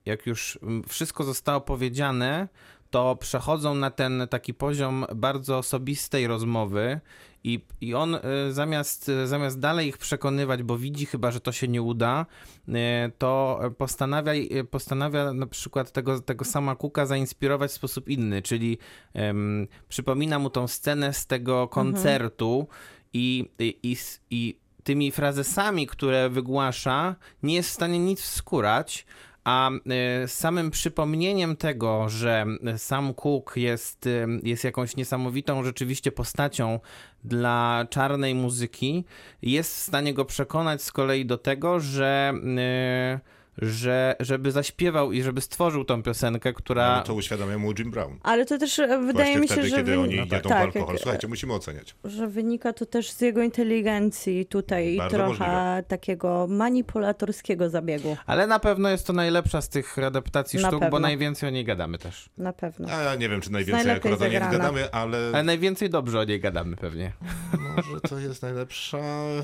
jak już wszystko zostało powiedziane, to przechodzą na ten taki poziom bardzo osobistej rozmowy i, i on e, zamiast, zamiast dalej ich przekonywać, bo widzi chyba, że to się nie uda, e, to postanawia, postanawia na przykład tego, tego sama Kuka zainspirować w sposób inny, czyli em, przypomina mu tą scenę z tego koncertu i, i, i, s- i tymi frazesami, które wygłasza, nie jest w stanie nic wskórać, a e, samym przypomnieniem tego, że sam Cook jest, e, jest jakąś niesamowitą rzeczywiście postacią dla czarnej muzyki, jest w stanie go przekonać z kolei do tego, że, e, że żeby zaśpiewał i żeby stworzył tą piosenkę, która... Ale to uświadamia mu Jim Brown. Ale to też e, wydaje Właśnie mi wtedy, się, że, kiedy wy- oni no tak. po tak, alkohol. jak- Słuchajcie, musimy oceniać. że wynika to też z jego inteligencji tutaj i trochę możliwe. takiego manipulatorskiego zabiegu. Ale na pewno jest to najlepsza z tych adaptacji Na sztuk, bo pewno. najwięcej o niej gadamy też. Na pewno. A ja nie wiem, czy najwięcej akurat o niej gadamy, ale Ale najwięcej dobrze o niej gadamy pewnie. może to jest najlepsza...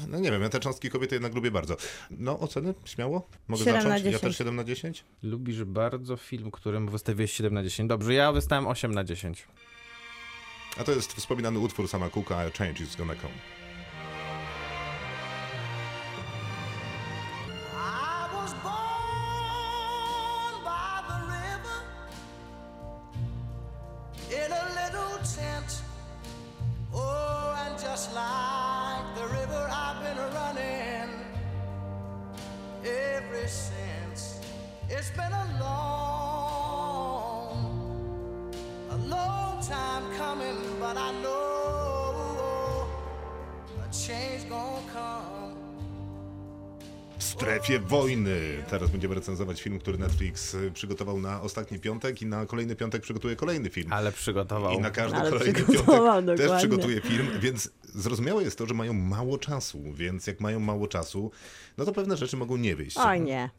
No nie wiem, ja te cząstki kobiety jednak lubię bardzo. No, oceny? Śmiało? Mogę 7 na zacząć? Ja 10. też 7 na 10? Lubisz bardzo film, którym wystawiłeś 7 na 10. Dobrze, ja wystawiam 8 na 10. A to jest wspominany utwór sama Cooka, A Change is Gonna Come. But I know a change gonna come. W strefie wojny. Teraz będziemy recenzować film, który Netflix y, przygotował na ostatni piątek i na kolejny piątek przygotuje kolejny film. Ale przygotował. I na każdy Ale kolejny piątek też dokładnie. przygotuje film, więc zrozumiałe jest to, że mają mało czasu, więc jak mają mało czasu, no to pewne rzeczy mogą nie wyjść. Oj nie.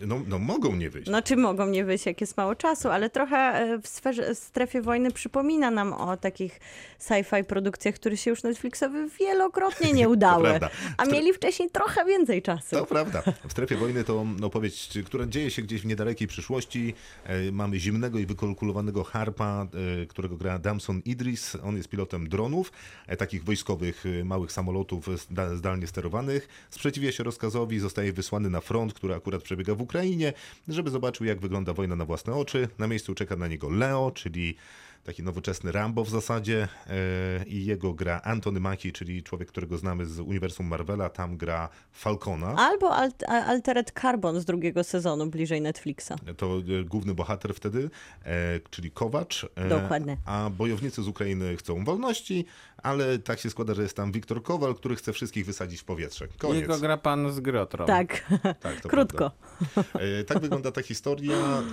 No, no mogą nie wyjść. No czy mogą nie wyjść, jak jest mało czasu, ale trochę e, w sferze, strefie wojny przypomina nam o takich sci-fi produkcjach, które się już Netflixowi wielokrotnie nie udały. A mieli wcześniej trochę więcej czasu. To prawda. W strefie wojny to opowieść, która dzieje się gdzieś w niedalekiej przyszłości. E, Mamy zimnego i wykalkulowanego harpa, e, którego gra Damson Idris. On jest pilotem dronów, takich wojskowych, małych samolotów zda- zdalnie sterowanych. Sprzeciwia się rozkazowi, zostaje wysłany na front, który akurat przebiega w Ukrainie, żeby zobaczył, jak wygląda wojna na własne oczy. Na miejscu czeka na niego Leo, czyli taki nowoczesny Rambo w zasadzie e, i jego gra Antony Mackie, czyli człowiek, którego znamy z uniwersum Marvela, tam gra Falcona. Albo alt, Altered Carbon z drugiego sezonu bliżej Netflixa. To e, główny bohater wtedy, e, czyli Kowacz. Dokładnie. A bojownicy z Ukrainy chcą wolności, ale tak się składa, że jest tam Wiktor Kowal, który chce wszystkich wysadzić w powietrze. Koniec. Jego gra pan z Grotron. Tak, Tak, krótko. prawda. E, tak wygląda ta historia. E,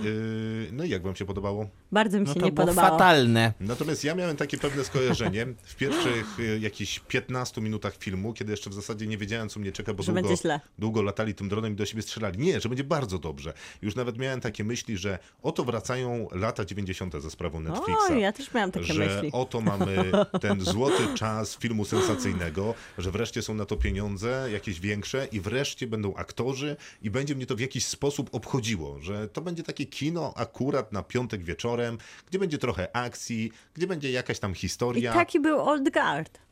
no i jak wam się podobało? Bardzo mi No się to nie było podobało. fatalne. Natomiast ja miałem takie pewne skojarzenie w pierwszych e, jakichś 15 minutach filmu, kiedy jeszcze w zasadzie nie wiedziałem, co mnie czeka, bo Że długo, długo latali tym dronem i do siebie strzelali. Nie, że będzie bardzo dobrze. Już nawet miałem takie myśli, że oto wracają lata 90. ze sprawą Netflixa. O, ja też miałam takie że myśli. oto mamy ten złoty czas filmu sensacyjnego, że wreszcie są na to pieniądze jakieś większe i wreszcie będą aktorzy i będzie mnie to w jakiś sposób obchodziło, że to będzie takie kino akurat na piątek wieczorem, gdzie będzie trochę akcji, gdzie będzie jakaś tam I historia. taki był Old Guard.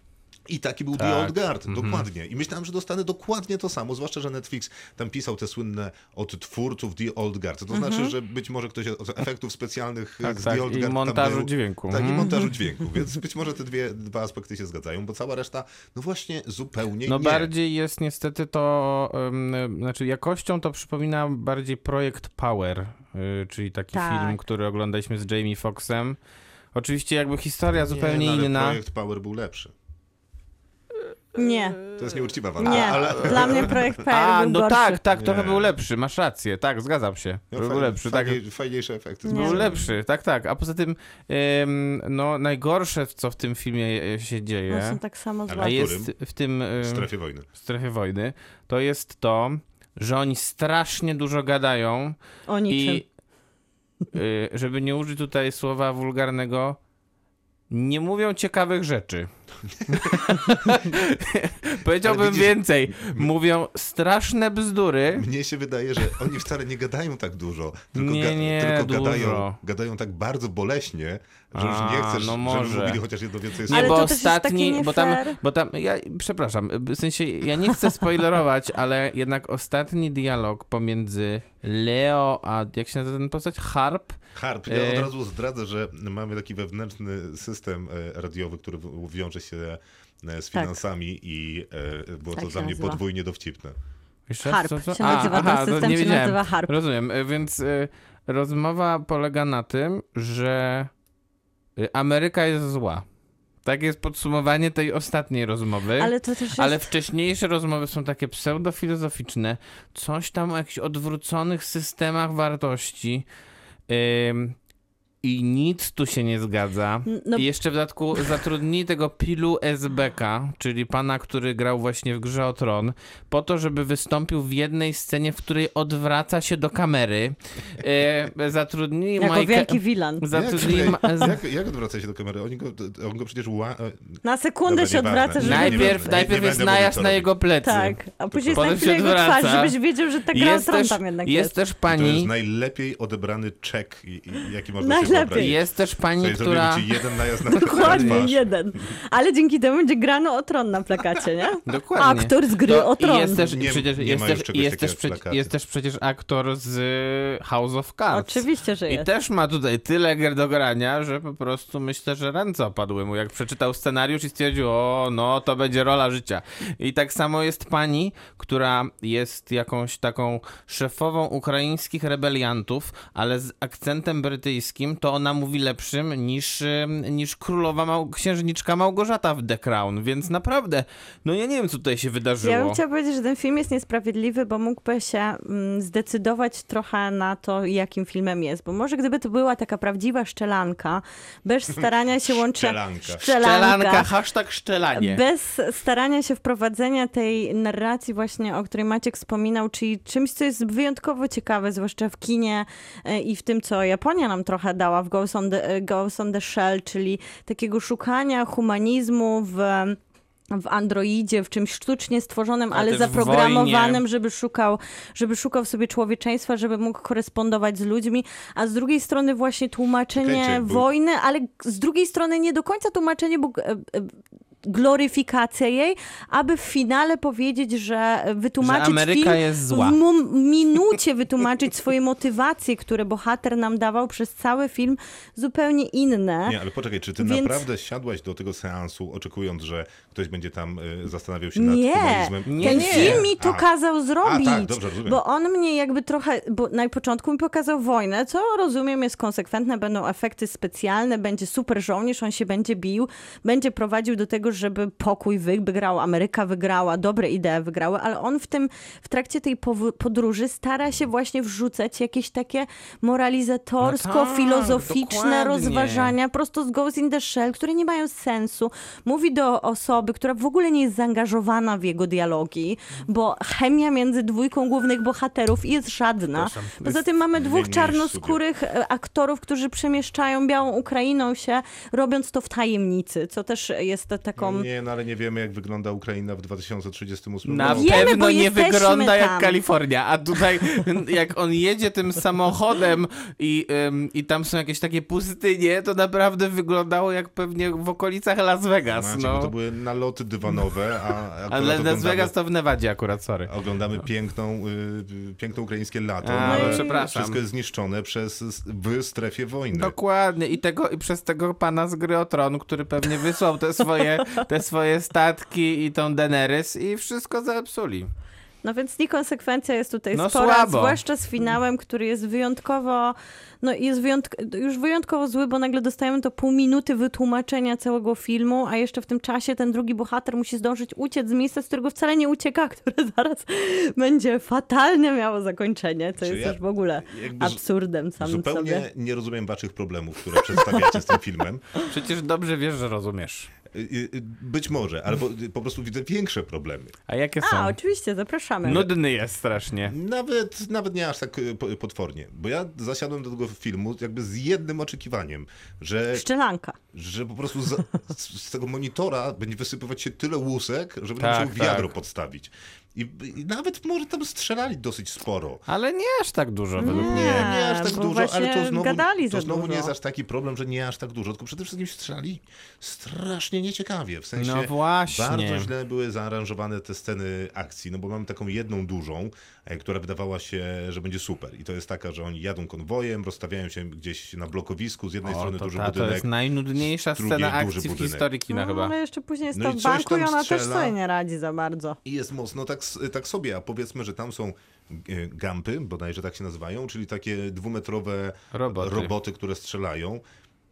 I taki był The Tak. Old Guard, dokładnie. I myślałem, że dostanę dokładnie to samo, zwłaszcza, że Netflix tam pisał te słynne od twórców The Old Guard. To znaczy, że być może ktoś od efektów specjalnych Tak, z tak, The Old i Guard montażu był. dźwięku. Tak, i Mhm. montażu dźwięku, więc być może te dwie, dwa aspekty się zgadzają, bo cała reszta, no właśnie, zupełnie No nie. bardziej jest niestety to, um, znaczy jakością to przypomina bardziej projekt Power, y, czyli taki Tak. film, który oglądaliśmy z Jamie Foxxem. Oczywiście jakby historia zupełnie nie, no, ale inna. projekt Power był lepszy. Nie, To jest nieuczciwa walka, nie. ale... Dla mnie projekt PR A, był no gorszy. tak, tak, trochę Nie. był lepszy, masz rację, tak, zgadzam się. No, był fajnie- lepszy, tak. fajnie- Fajniejsze efekty. Był lepszy, tak, tak. A poza tym, em, no najgorsze, co w tym filmie się One dzieje, są tak samo a złe. je- jest w tym W strefie wojny. w strefie wojny, to jest to, że oni strasznie dużo gadają O niczym. i y, żeby nie użyć tutaj słowa wulgarnego, nie mówią ciekawych rzeczy. Powiedziałbym widzisz- więcej. Mówią straszne bzdury. Mnie się wydaje, że oni wcale nie gadają tak dużo, tylko, Nie, ga- nie, tylko gadają, dużo. gadają tak bardzo boleśnie, że już nie chcesz, no żeby może. mówili chociaż jedno więcej Nie, słów. Ale bo to też jest ostatni, bo tam, nie bo tam, ja, przepraszam, w sensie, ja nie chcę spoilerować, ale jednak ostatni dialog pomiędzy Leo, a jak się nazywa ten postać? Harp? Harp, ja E- od razu zdradzę, że mamy taki wewnętrzny system e, radiowy, który wiąże się e, z finansami i e, było Tak to się dla mnie nazywa. podwójnie dowcipne. Jeszcze raz, Harp co, co? się nazywa, ten to system nie się wiedziałem. nazywa Harp. Rozumiem, y, więc y, rozmowa polega na tym, że Ameryka jest zła. Tak jest podsumowanie tej ostatniej rozmowy. Ale to też jest... Ale wcześniejsze rozmowy są takie pseudofilozoficzne, coś tam o jakichś odwróconych systemach wartości. Ym, I nic tu się nie zgadza. No- I jeszcze w dodatku zatrudnili tego Pilu SBK, czyli pana, który grał właśnie w Grze o Tron, po to, żeby wystąpił w jednej scenie, w której odwraca się do kamery. E, zatrudnili Jako Majka- wielki wilan. Zatrudnili Jak, ma- jak, jak odwraca się do kamery? Oni go, on go przecież ła... Na sekundę Dobra, się odwraca, żeby... Nie, Najpierw, nie najpierw będę jest najazd na jego plecy. Tak, a później Potem jest na jego twarz, odwraca. żebyś wiedział, że ta gra Jest o tron też, tam jednak jest jest. też To jest pani, najlepiej odebrany czek, jaki można się wyobrazić. jest też pani, Czyli która... jeden najazd na Dokładnie, twarz. jeden. Ale dzięki temu będzie grano o tron na plakacie, nie? Dokładnie. Aktor z gry To o tron. Jest też, Nie- przecież, nie jest, też, jest, też, przecież, jest też przecież aktor z y, House of Cards. Oczywiście, że I jest. też ma tutaj tyle gier do grania, że po prostu myślę, że ręce opadły mu, jak przeczytał scenariusz i stwierdził, o, no to będzie rola życia. I tak samo jest pani, która jest jakąś taką szefową ukraińskich rebeliantów, ale z akcentem brytyjskim, to ona mówi lepszym niż, niż królowa Mał księżniczka Małgorzata w The Crown, więc naprawdę, no ja nie wiem, co tutaj się wydarzyło. Ja bym chciała powiedzieć, że ten film jest niesprawiedliwy, bo mógłby się mm, zdecydować trochę na to, jakim filmem jest. Bo może gdyby to była taka prawdziwa szczelanka, bez starania się łączyć... Szczelanka. Szczelanka, hashtag szczelanie. Bez starania się wprowadzenia tej narracji właśnie, o której Maciek wspominał, czyli czymś, co jest wyjątkowo ciekawe, zwłaszcza w kinie e, i w tym, co Japonia nam trochę dała w Ghost on the, e, Ghost on the Shell, czyli takiego szukania humanizmu w w androidzie, w czymś sztucznie stworzonym, Ale ale, zaprogramowanym, żeby szukał, żeby szukał sobie człowieczeństwa, żeby mógł korespondować z ludźmi, a z drugiej strony właśnie tłumaczenie Czekajcie, wojny, ale z drugiej strony nie do końca tłumaczenie, bo gloryfikacja jej, aby w finale powiedzieć, że wytłumaczyć Że Ameryka film, jest zła. w minucie wytłumaczyć swoje motywacje, które bohater nam dawał przez cały film, zupełnie inne. Nie, ale poczekaj, czy ty Więc- naprawdę siadłaś do tego seansu, oczekując, że ktoś będzie tam y, zastanawiał się nad Nie, humanizmem? Nie, ten nie. film mi to A. kazał zrobić. tak, dobrze, rozumiem. Bo on mnie jakby trochę, bo na początku mi pokazał wojnę, co rozumiem jest konsekwentne, będą efekty specjalne, będzie super żołnierz, on się będzie bił, będzie prowadził do tego, żeby pokój wygrał, Ameryka wygrała, dobre idee wygrały, ale on w tym, w trakcie tej podróży stara się właśnie wrzucać jakieś takie moralizatorsko-filozoficzne No tak, rozważania prosto z Ghost in the Shell, które nie mają sensu. Mówi do osoby, która w ogóle nie jest zaangażowana w jego dialogi, bo chemia między dwójką głównych bohaterów jest żadna. Poza tym mamy dwóch czarnoskórych e, aktorów, którzy przemieszczają białą Ukrainą się, robiąc to w tajemnicy, co też jest taką Polską. Nie, no ale nie wiemy, jak wygląda Ukraina w 2038 Na roku. Wiemy, pewno nie wygląda jak tam. Kalifornia, a tutaj jak on jedzie tym samochodem i, ym, i tam są jakieś takie pustynie, to naprawdę wyglądało jak pewnie w okolicach Las Vegas, Macie, bo no. to były naloty dywanowe, a Ale Las Vegas to w Nevadzie akurat, sorry. Oglądamy piękną, y, y, piękne ukraińskie lato. A, ale no przepraszam. Wszystko jest zniszczone przez, w strefie wojny. Dokładnie i tego i przez tego pana z gry o tron, który pewnie wysłał te swoje, te swoje statki i tą Daenerys i wszystko zepsuli. No więc niekonsekwencja jest tutaj No spora, słabo. zwłaszcza z finałem, który jest wyjątkowo, no jest wyjątk- już wyjątkowo zły, bo nagle dostajemy to pół minuty wytłumaczenia całego filmu, a jeszcze w tym czasie ten drugi bohater musi zdążyć uciec z miejsca, z którego wcale nie ucieka, które zaraz będzie fatalne miało zakończenie, co Czy jest ja już w ogóle absurdem samym Zupełnie sobie. nie rozumiem waszych problemów, które przedstawiacie z tym filmem. Przecież dobrze wiesz, że rozumiesz. Y, y, Być może, albo y, po prostu widzę większe problemy. A jakie są? A, oczywiście, zapraszamy. Nudny jest strasznie. Nawet, nawet nie aż tak po- potwornie, bo ja zasiadłem do tego filmu jakby z jednym oczekiwaniem, że, Szczelanka. że po prostu z, z tego monitora będzie wysypywać się tyle łusek, że będę Tak, musiał wiadro tak. podstawić. I, I nawet może tam strzelali dosyć sporo. Ale nie aż tak dużo według Nie. mnie. Nie aż tak dużo, ale to znowu, gadali to znowu dużo. nie jest aż taki problem, że nie aż tak dużo, tylko przede wszystkim strzelali strasznie nieciekawie, w sensie No właśnie. bardzo źle były zaaranżowane te sceny akcji, no bo mamy taką jedną dużą, która wydawała się, że będzie super i to jest taka, że oni jadą konwojem, rozstawiają się gdzieś na blokowisku, z jednej O, strony to, duży ta, to budynek, jest najnudniejsza z drugiej scena akcji w historii kina No, chyba. ale jeszcze później jest No to i w coś banku i ona też sobie nie radzi za bardzo. I jest mocno tak, s- tak sobie, a powiedzmy, że tam są e, gampy, bodajże tak się nazywają, czyli takie dwumetrowe Roboty. roboty które strzelają,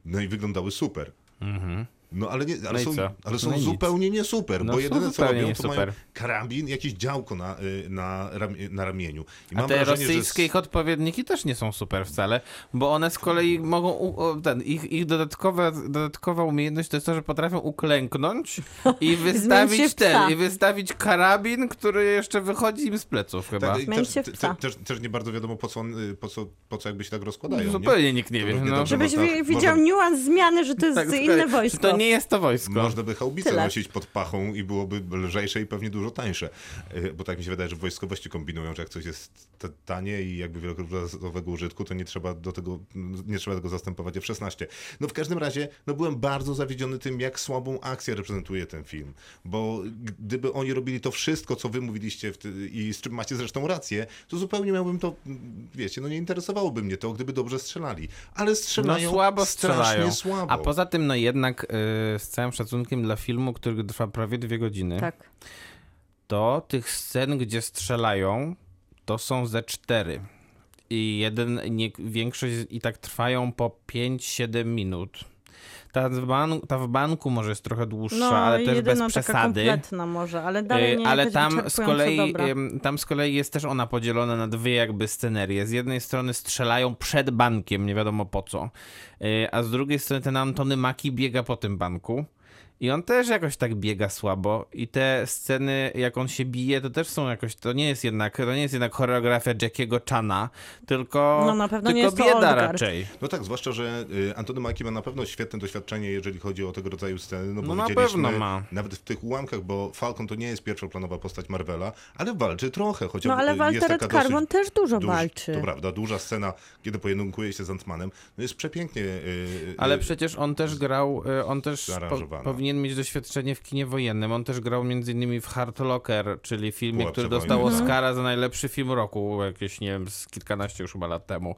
no i wyglądały super. No ale, nie, ale No są, ale są No i nic. zupełnie nie super, No bo jedyne co zupełnie robią nie to super. mają karabin, jakieś działko na, y, na, na ramieniu. I A mam te wrażenie, rosyjskie że ich odpowiedniki też nie są super wcale, bo one z kolei mogą, ten, ich, ich dodatkowa, dodatkowa umiejętność to jest to, że potrafią uklęknąć i wystawić ten, i wystawić karabin, który jeszcze wychodzi im z pleców chyba. tak, też, te- też, też nie bardzo wiadomo po co, on, y, po co, po co jakby się tak rozkładają. nie? Zupełnie nikt nie To wie. No. Żebyś wi- widział niuans zmiany, że to jest Tak, inne zupełnie. wojsko. Nie jest to wojsko. Można by chałbice Tyle. nosić pod pachą i byłoby lżejsze i pewnie dużo tańsze. Y, Bo tak mi się wydaje, że w wojskowości kombinują, że jak coś jest tanie i jakby wielokrotowego użytku, to nie trzeba do tego, nie trzeba tego zastępować F-16. No w każdym razie, no byłem bardzo zawiedziony tym, jak słabą akcję reprezentuje ten film. Bo gdyby oni robili to wszystko, co wy mówiliście w ty- i z czym macie zresztą rację, to zupełnie miałbym to, wiecie, no nie interesowałoby mnie to, gdyby dobrze strzelali. Ale No strzelają słabo strasznie strzelają. słabo. A poza tym, no jednak y, z całym szacunkiem dla filmu, który trwa prawie dwie godziny, Tak. to tych scen, gdzie strzelają, to są ze cztery. I jeden, nie, większość i tak trwają po 5-7 minut. Ta w, ban, ta w banku może jest trochę dłuższa, No, ale też bez jedyna taka przesady. kompletna może, ale dalej Y, nie ale tam z, kolei, tam z kolei jest też ona podzielona na dwie jakby scenerie. Z jednej strony strzelają przed bankiem, nie wiadomo po co, Y, a z drugiej strony ten Antony Maki biega po tym banku. I on też jakoś tak biega słabo. I te sceny, jak on się bije, to też są jakoś. To nie jest jednak, to nie jest jednak choreografia Jackiego Chana, tylko, No, na pewno tylko nie jest to bieda Oldguard. raczej. No tak, zwłaszcza, że y, Antony Mackie ma na pewno świetne doświadczenie, jeżeli chodzi o tego rodzaju sceny. No, bo No na pewno ma. Nawet w tych ułamkach, bo Falcon to nie jest pierwszoplanowa postać Marvela, ale walczy trochę, chociaż No ale jest Walter Carbon też dużo duż- walczy. To prawda, duża scena, kiedy pojedynkuje się z Antmanem. No jest przepięknie. y, Ale y, przecież on też grał, y, on też po, Zaaranżowana. Powinien mieć doświadczenie w kinie wojennym. On też grał między innymi w Hard Locker, czyli filmie, Pułapce który dostał Mhm. Oscara za najlepszy film roku, jakieś, nie wiem, z kilkanaście już chyba lat temu.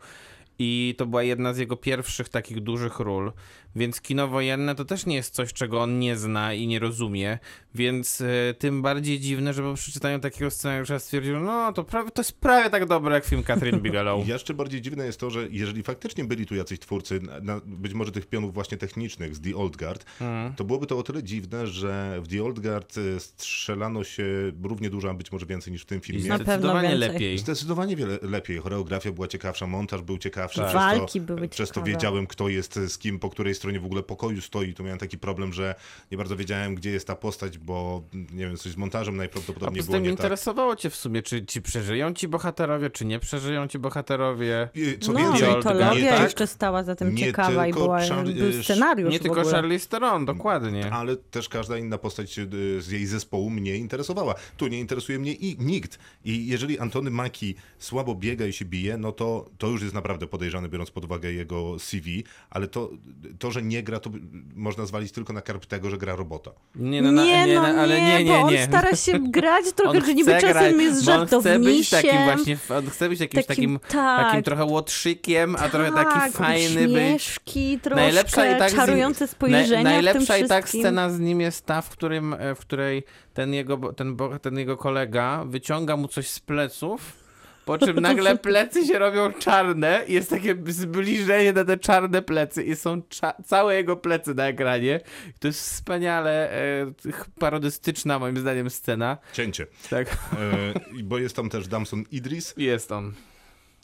I to była jedna z jego pierwszych takich dużych ról, więc kino wojenne to też nie jest coś, czego on nie zna i nie rozumie, więc y, tym bardziej dziwne, że po przeczytaniu takiego scenariusza stwierdził, no to, prawie, to jest prawie tak dobre jak film Catherine Bigelow. Jeszcze bardziej dziwne jest to, że jeżeli faktycznie byli tu jacyś twórcy, na, na, być może tych pionów właśnie technicznych z The Old Guard, Mhm. to byłoby to o tyle dziwne, że w The Old Guard y, strzelano się równie dużo, a być może więcej niż w tym I filmie. Na pewno zdecydowanie lepiej. Zdecydowanie wiele lepiej. Choreografia była ciekawsza, montaż był ciekawszy. Tak. Przez Walki to, były Przez to ciekawe. wiedziałem, kto jest z kim, po której stronie w ogóle pokoju stoi. Tu miałem taki problem, że nie bardzo wiedziałem, gdzie jest ta postać, bo nie wiem, coś z montażem A najprawdopodobniej poza było nie tak. interesowało cię w sumie, czy ci przeżyją ci bohaterowie, czy nie przeżyją ci bohaterowie. I Co no, więcej, mitologia Guy, tak? jeszcze stała za tym ciekawa i była, był y, scenariusz Nie tylko. Charlize Theron, dokładnie. ale też każda inna postać y, z jej zespołu mnie interesowała. Tu nie interesuje mnie i nikt. I jeżeli Antony Maki słabo biega i się bije, no to, to już jest naprawdę podejrzane, biorąc pod uwagę jego CV, ale to, to że nie gra, to można zwalić tylko na karp tego, że gra robota. Nie, no, na- nie, no na- ale nie, nie, bo on nie. stara się grać trochę, że niby czasem grać, jest bo on chce być żartownisiem. takim właśnie, on chce być jakimś takim, Takim- tak. takim trochę łotrzykiem, a trochę taki tak, fajny być. troszkę Najlepsza i tak czarujące spojrzenia Naj, w najlepsza tym i tak wszystkim. scena z nim jest ta, w, którym, e, w której ten jego, ten, ten jego kolega wyciąga mu coś z pleców, po czym nagle plecy się robią czarne i jest takie zbliżenie na te czarne plecy i są cza- całe jego plecy na ekranie. To jest wspaniale e, parodystyczna moim zdaniem scena. Cięcie. Tak, E, bo jest tam też Damson Idris. jest on.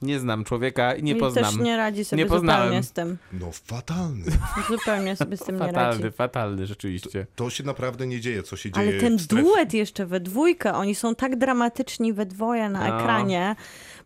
Nie znam człowieka i nie I poznam. też nie radzi sobie Nie poznałem. zupełnie z tym. No fatalny. Zupełnie sobie z tym nie radzi. Fatalny, fatalny rzeczywiście. To się naprawdę nie dzieje, co się dzieje Ale ten w strefie. duet jeszcze we dwójkę, oni są tak dramatyczni we dwoje na No. ekranie,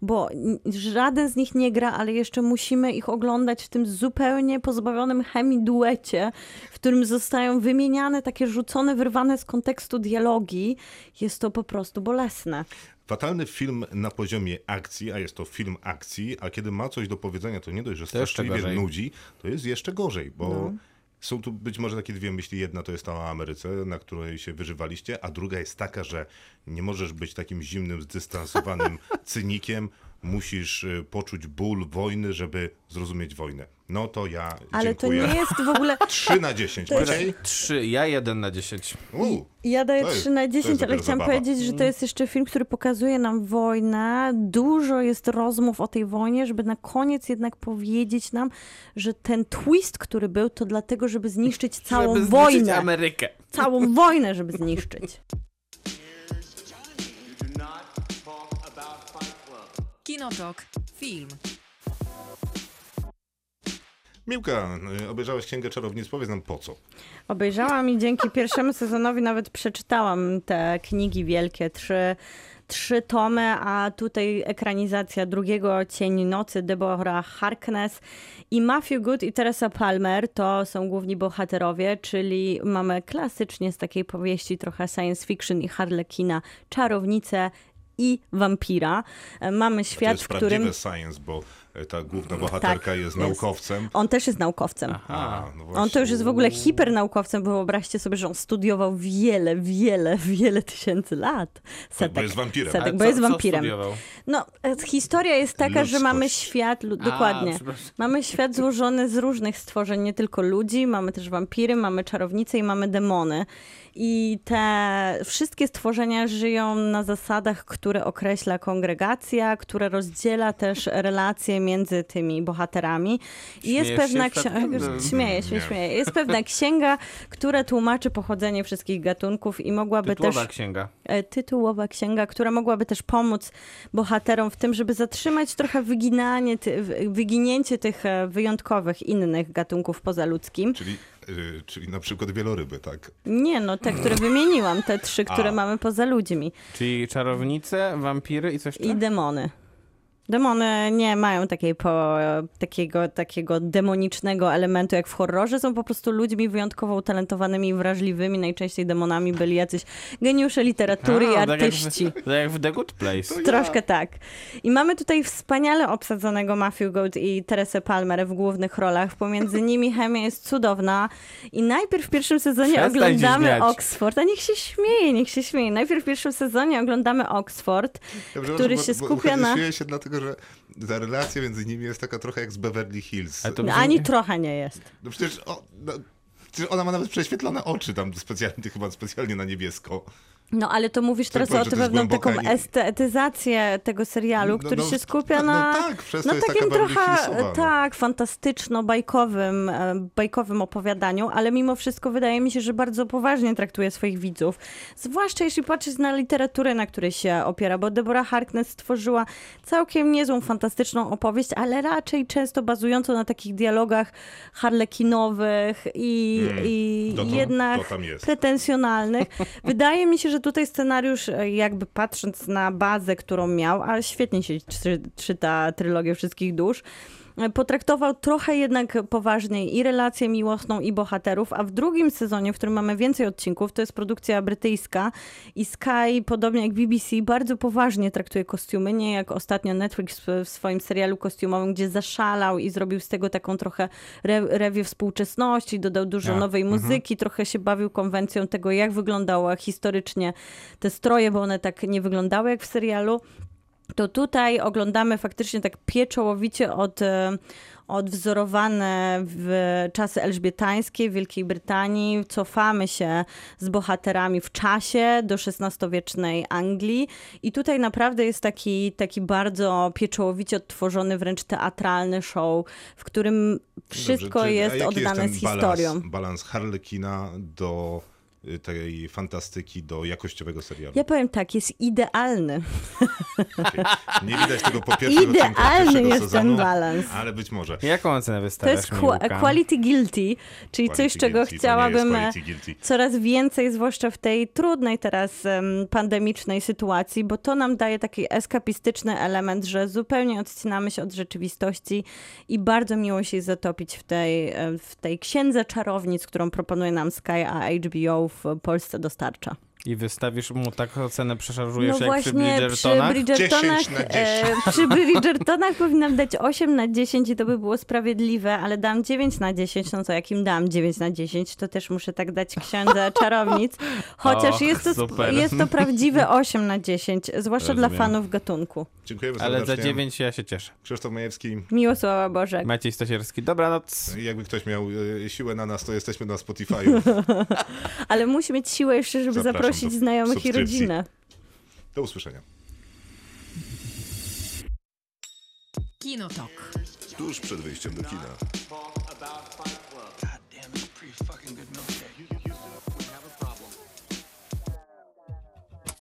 bo żaden z nich nie gra, ale jeszcze musimy ich oglądać w tym zupełnie pozbawionym chemii duecie, w którym zostają wymieniane takie rzucone, wyrwane z kontekstu dialogi. Jest to po prostu bolesne. Fatalny film na poziomie akcji, a jest to film akcji, a kiedy ma coś do powiedzenia, to nie dość, że straszliwie nudzi, to jest jeszcze gorzej, bo No. są tu być może takie dwie myśli. Jedna to jest ta o Ameryce, na której się wyżywaliście, a druga jest taka, że nie możesz być takim zimnym, zdystansowanym cynikiem, musisz y, poczuć ból wojny, żeby zrozumieć wojnę. No to ja Ale dziękuję. to nie jest w ogóle... 3 na 10. To jest- Maciej? Trzy, ja jeden na dziesięć. U, Ja daję To jest- 3 na to jest 10, ale chciałam zabawa. powiedzieć, że to jest jeszcze film, który pokazuje nam wojnę. Dużo jest rozmów o tej wojnie, żeby na koniec jednak powiedzieć nam, że ten twist, który był, to dlatego, żeby zniszczyć całą Żeby zniszczyć wojnę. Amerykę. Całą wojnę, żeby zniszczyć. Kinotok. Film. Miłka, y, obejrzałeś Księgę Czarownic, powiedz nam po co. Obejrzałam i dzięki pierwszemu sezonowi nawet przeczytałam te knigi wielkie, trzy, trzy tomy, a tutaj ekranizacja drugiego Cień Nocy, Deborah Harkness i Matthew Good i Teresa Palmer to są główni bohaterowie, czyli mamy klasycznie z takiej powieści trochę science fiction i harlekina czarownicę i wampira. E, Mamy To świat, jest w którym prawdziwe science, bo ta główna bohaterka Tak, jest jest. naukowcem. on też jest naukowcem. A, no On to już jest w ogóle hipernaukowcem, bo wyobraźcie sobie, że on studiował wiele, wiele, wiele tysięcy lat. Setek, bo jest wampirem. Setek, Ale bo co- jest co wampirem. No, e, historia jest taka, że mamy Ludzkość. świat, A, dokładnie, przepraszam. mamy świat złożony z różnych stworzeń, nie tylko ludzi, mamy też wampiry, mamy czarownice i mamy demony. I te wszystkie stworzenia żyją na zasadach, które określa kongregacja, która rozdziela też relacje między tymi bohaterami. I jest pewna księga. Śmieję się, śmieję. Jest pewna księga, która tłumaczy pochodzenie wszystkich gatunków i mogłaby Tytułowa też księga. e, tytułowa księga, która mogłaby też pomóc bohaterom w tym, żeby zatrzymać trochę wyginanie, wyginięcie tych e, wyjątkowych innych gatunków pozaludzkim. Czyli, y, czyli na przykład wieloryby, tak? Nie, no te, które wymieniłam, te trzy, które A. mamy poza ludźmi. Czyli czarownice, wampiry i coś I tam? demony. Demony nie mają takiej po, takiego, takiego demonicznego elementu jak w horrorze. Są po prostu ludźmi wyjątkowo utalentowanymi i wrażliwymi. Najczęściej demonami byli jacyś geniusze literatury i A, tak jak w- artyści. Tak jak w The Good Place. Troszkę tak. I mamy tutaj wspaniale obsadzonego Matthew Gold i Teresę Palmer w głównych rolach. Pomiędzy nimi chemia jest cudowna. I najpierw w pierwszym sezonie Przestań oglądamy. Oxford. A niech się śmieje, niech się śmieje. Najpierw w pierwszym sezonie oglądamy Oxford, który się skupia na... Się dlatego, że ta relacja między nimi jest taka trochę jak z Beverly Hills. No, brzmi- ani trochę nie jest. No przecież, o, no, przecież ona ma nawet prześwietlone oczy tam specjalnie, chyba specjalnie na niebiesko. No ale to mówisz teraz powiem, o jest pewną taką i- estetyzację tego serialu, który się skupia no, na... No tak, przez No to jest takim trochę, no. tak, fantastyczno-bajkowym e, bajkowym opowiadaniu, ale mimo wszystko wydaje mi się, że bardzo poważnie traktuje swoich widzów. Zwłaszcza jeśli patrzeć na literaturę, na której się opiera, bo Deborah Harkness stworzyła całkiem niezłą, fantastyczną opowieść, ale raczej często bazującą na takich dialogach harlekinowych i, Mm, i to- jednak to pretensjonalnych. Wydaje mi się, że tutaj scenariusz, e, jakby patrząc na bazę, którą miał, ale świetnie się czy, czyta trylogię Wszystkich Dusz, potraktował trochę jednak poważniej i relację miłosną, i bohaterów, a w drugim sezonie, w którym mamy więcej odcinków, to jest produkcja brytyjska i Sky, podobnie jak BBC, bardzo poważnie traktuje kostiumy, nie jak ostatnio Netflix w- swoim serialu kostiumowym, gdzie zaszalał i zrobił z tego taką trochę re, rewię współczesności, dodał dużo A, nowej muzyki, trochę się bawił konwencją tego, jak wyglądały historycznie te stroje, bo one tak nie wyglądały jak w serialu to tutaj oglądamy faktycznie tak pieczołowicie od, e, odwzorowane w czasy elżbietańskie w Wielkiej Brytanii. Cofamy się z bohaterami w czasie do XVI-wiecznej Anglii i tutaj naprawdę jest taki, taki bardzo pieczołowicie odtworzony, wręcz teatralny show, w którym wszystko Dobrze, jest oddane ten z historią. Balans, balans Harlekina do tej fantastyki, do jakościowego serialu. Ja powiem tak, jest idealny. Nie widać tego po Idealny pierwszego jest sezonu, ten balans. ale być może. Jaką ocenę To wystawiasz jest qua- Łuka? quality guilty, czyli Quality coś, czego guilty, to chciałabym jest e, coraz więcej, zwłaszcza w tej trudnej teraz em, pandemicznej sytuacji, bo to nam daje taki eskapistyczny element, że zupełnie odcinamy się od rzeczywistości i bardzo miło się jest zatopić w tej, e, w tej księdze czarownic, którą proponuje nam Sky, a HBO w Polsce dostarcza. I wystawisz mu taką ocenę, przeszarżujesz No jak przy właśnie Bridgertonach? przy Bridgertonach, 10 na 10. e, przy Bridgertonach powinnam dać 8 na 10 i to by było sprawiedliwe, ale dam 9 na 10, no to jakim dam 9 na 10, to też muszę tak dać księdze czarownic, chociaż Och, jest, to, super. jest to prawdziwe 8 na 10, zwłaszcza dla Rozumiem. fanów gatunku. Dziękujemy Ale za serdecznie. 9 ja się cieszę. Krzysztof Majewski. Miło słowa Bożek. Maciej Stasierski, dobranoc. Jakby ktoś miał y, siłę na nas, to jesteśmy na Spotify'u. Ale musi mieć siłę jeszcze, żeby Zapraszam zaprosić do znajomych i rodzinę. Do usłyszenia. Kinotok. Tuż przed wyjściem do kina.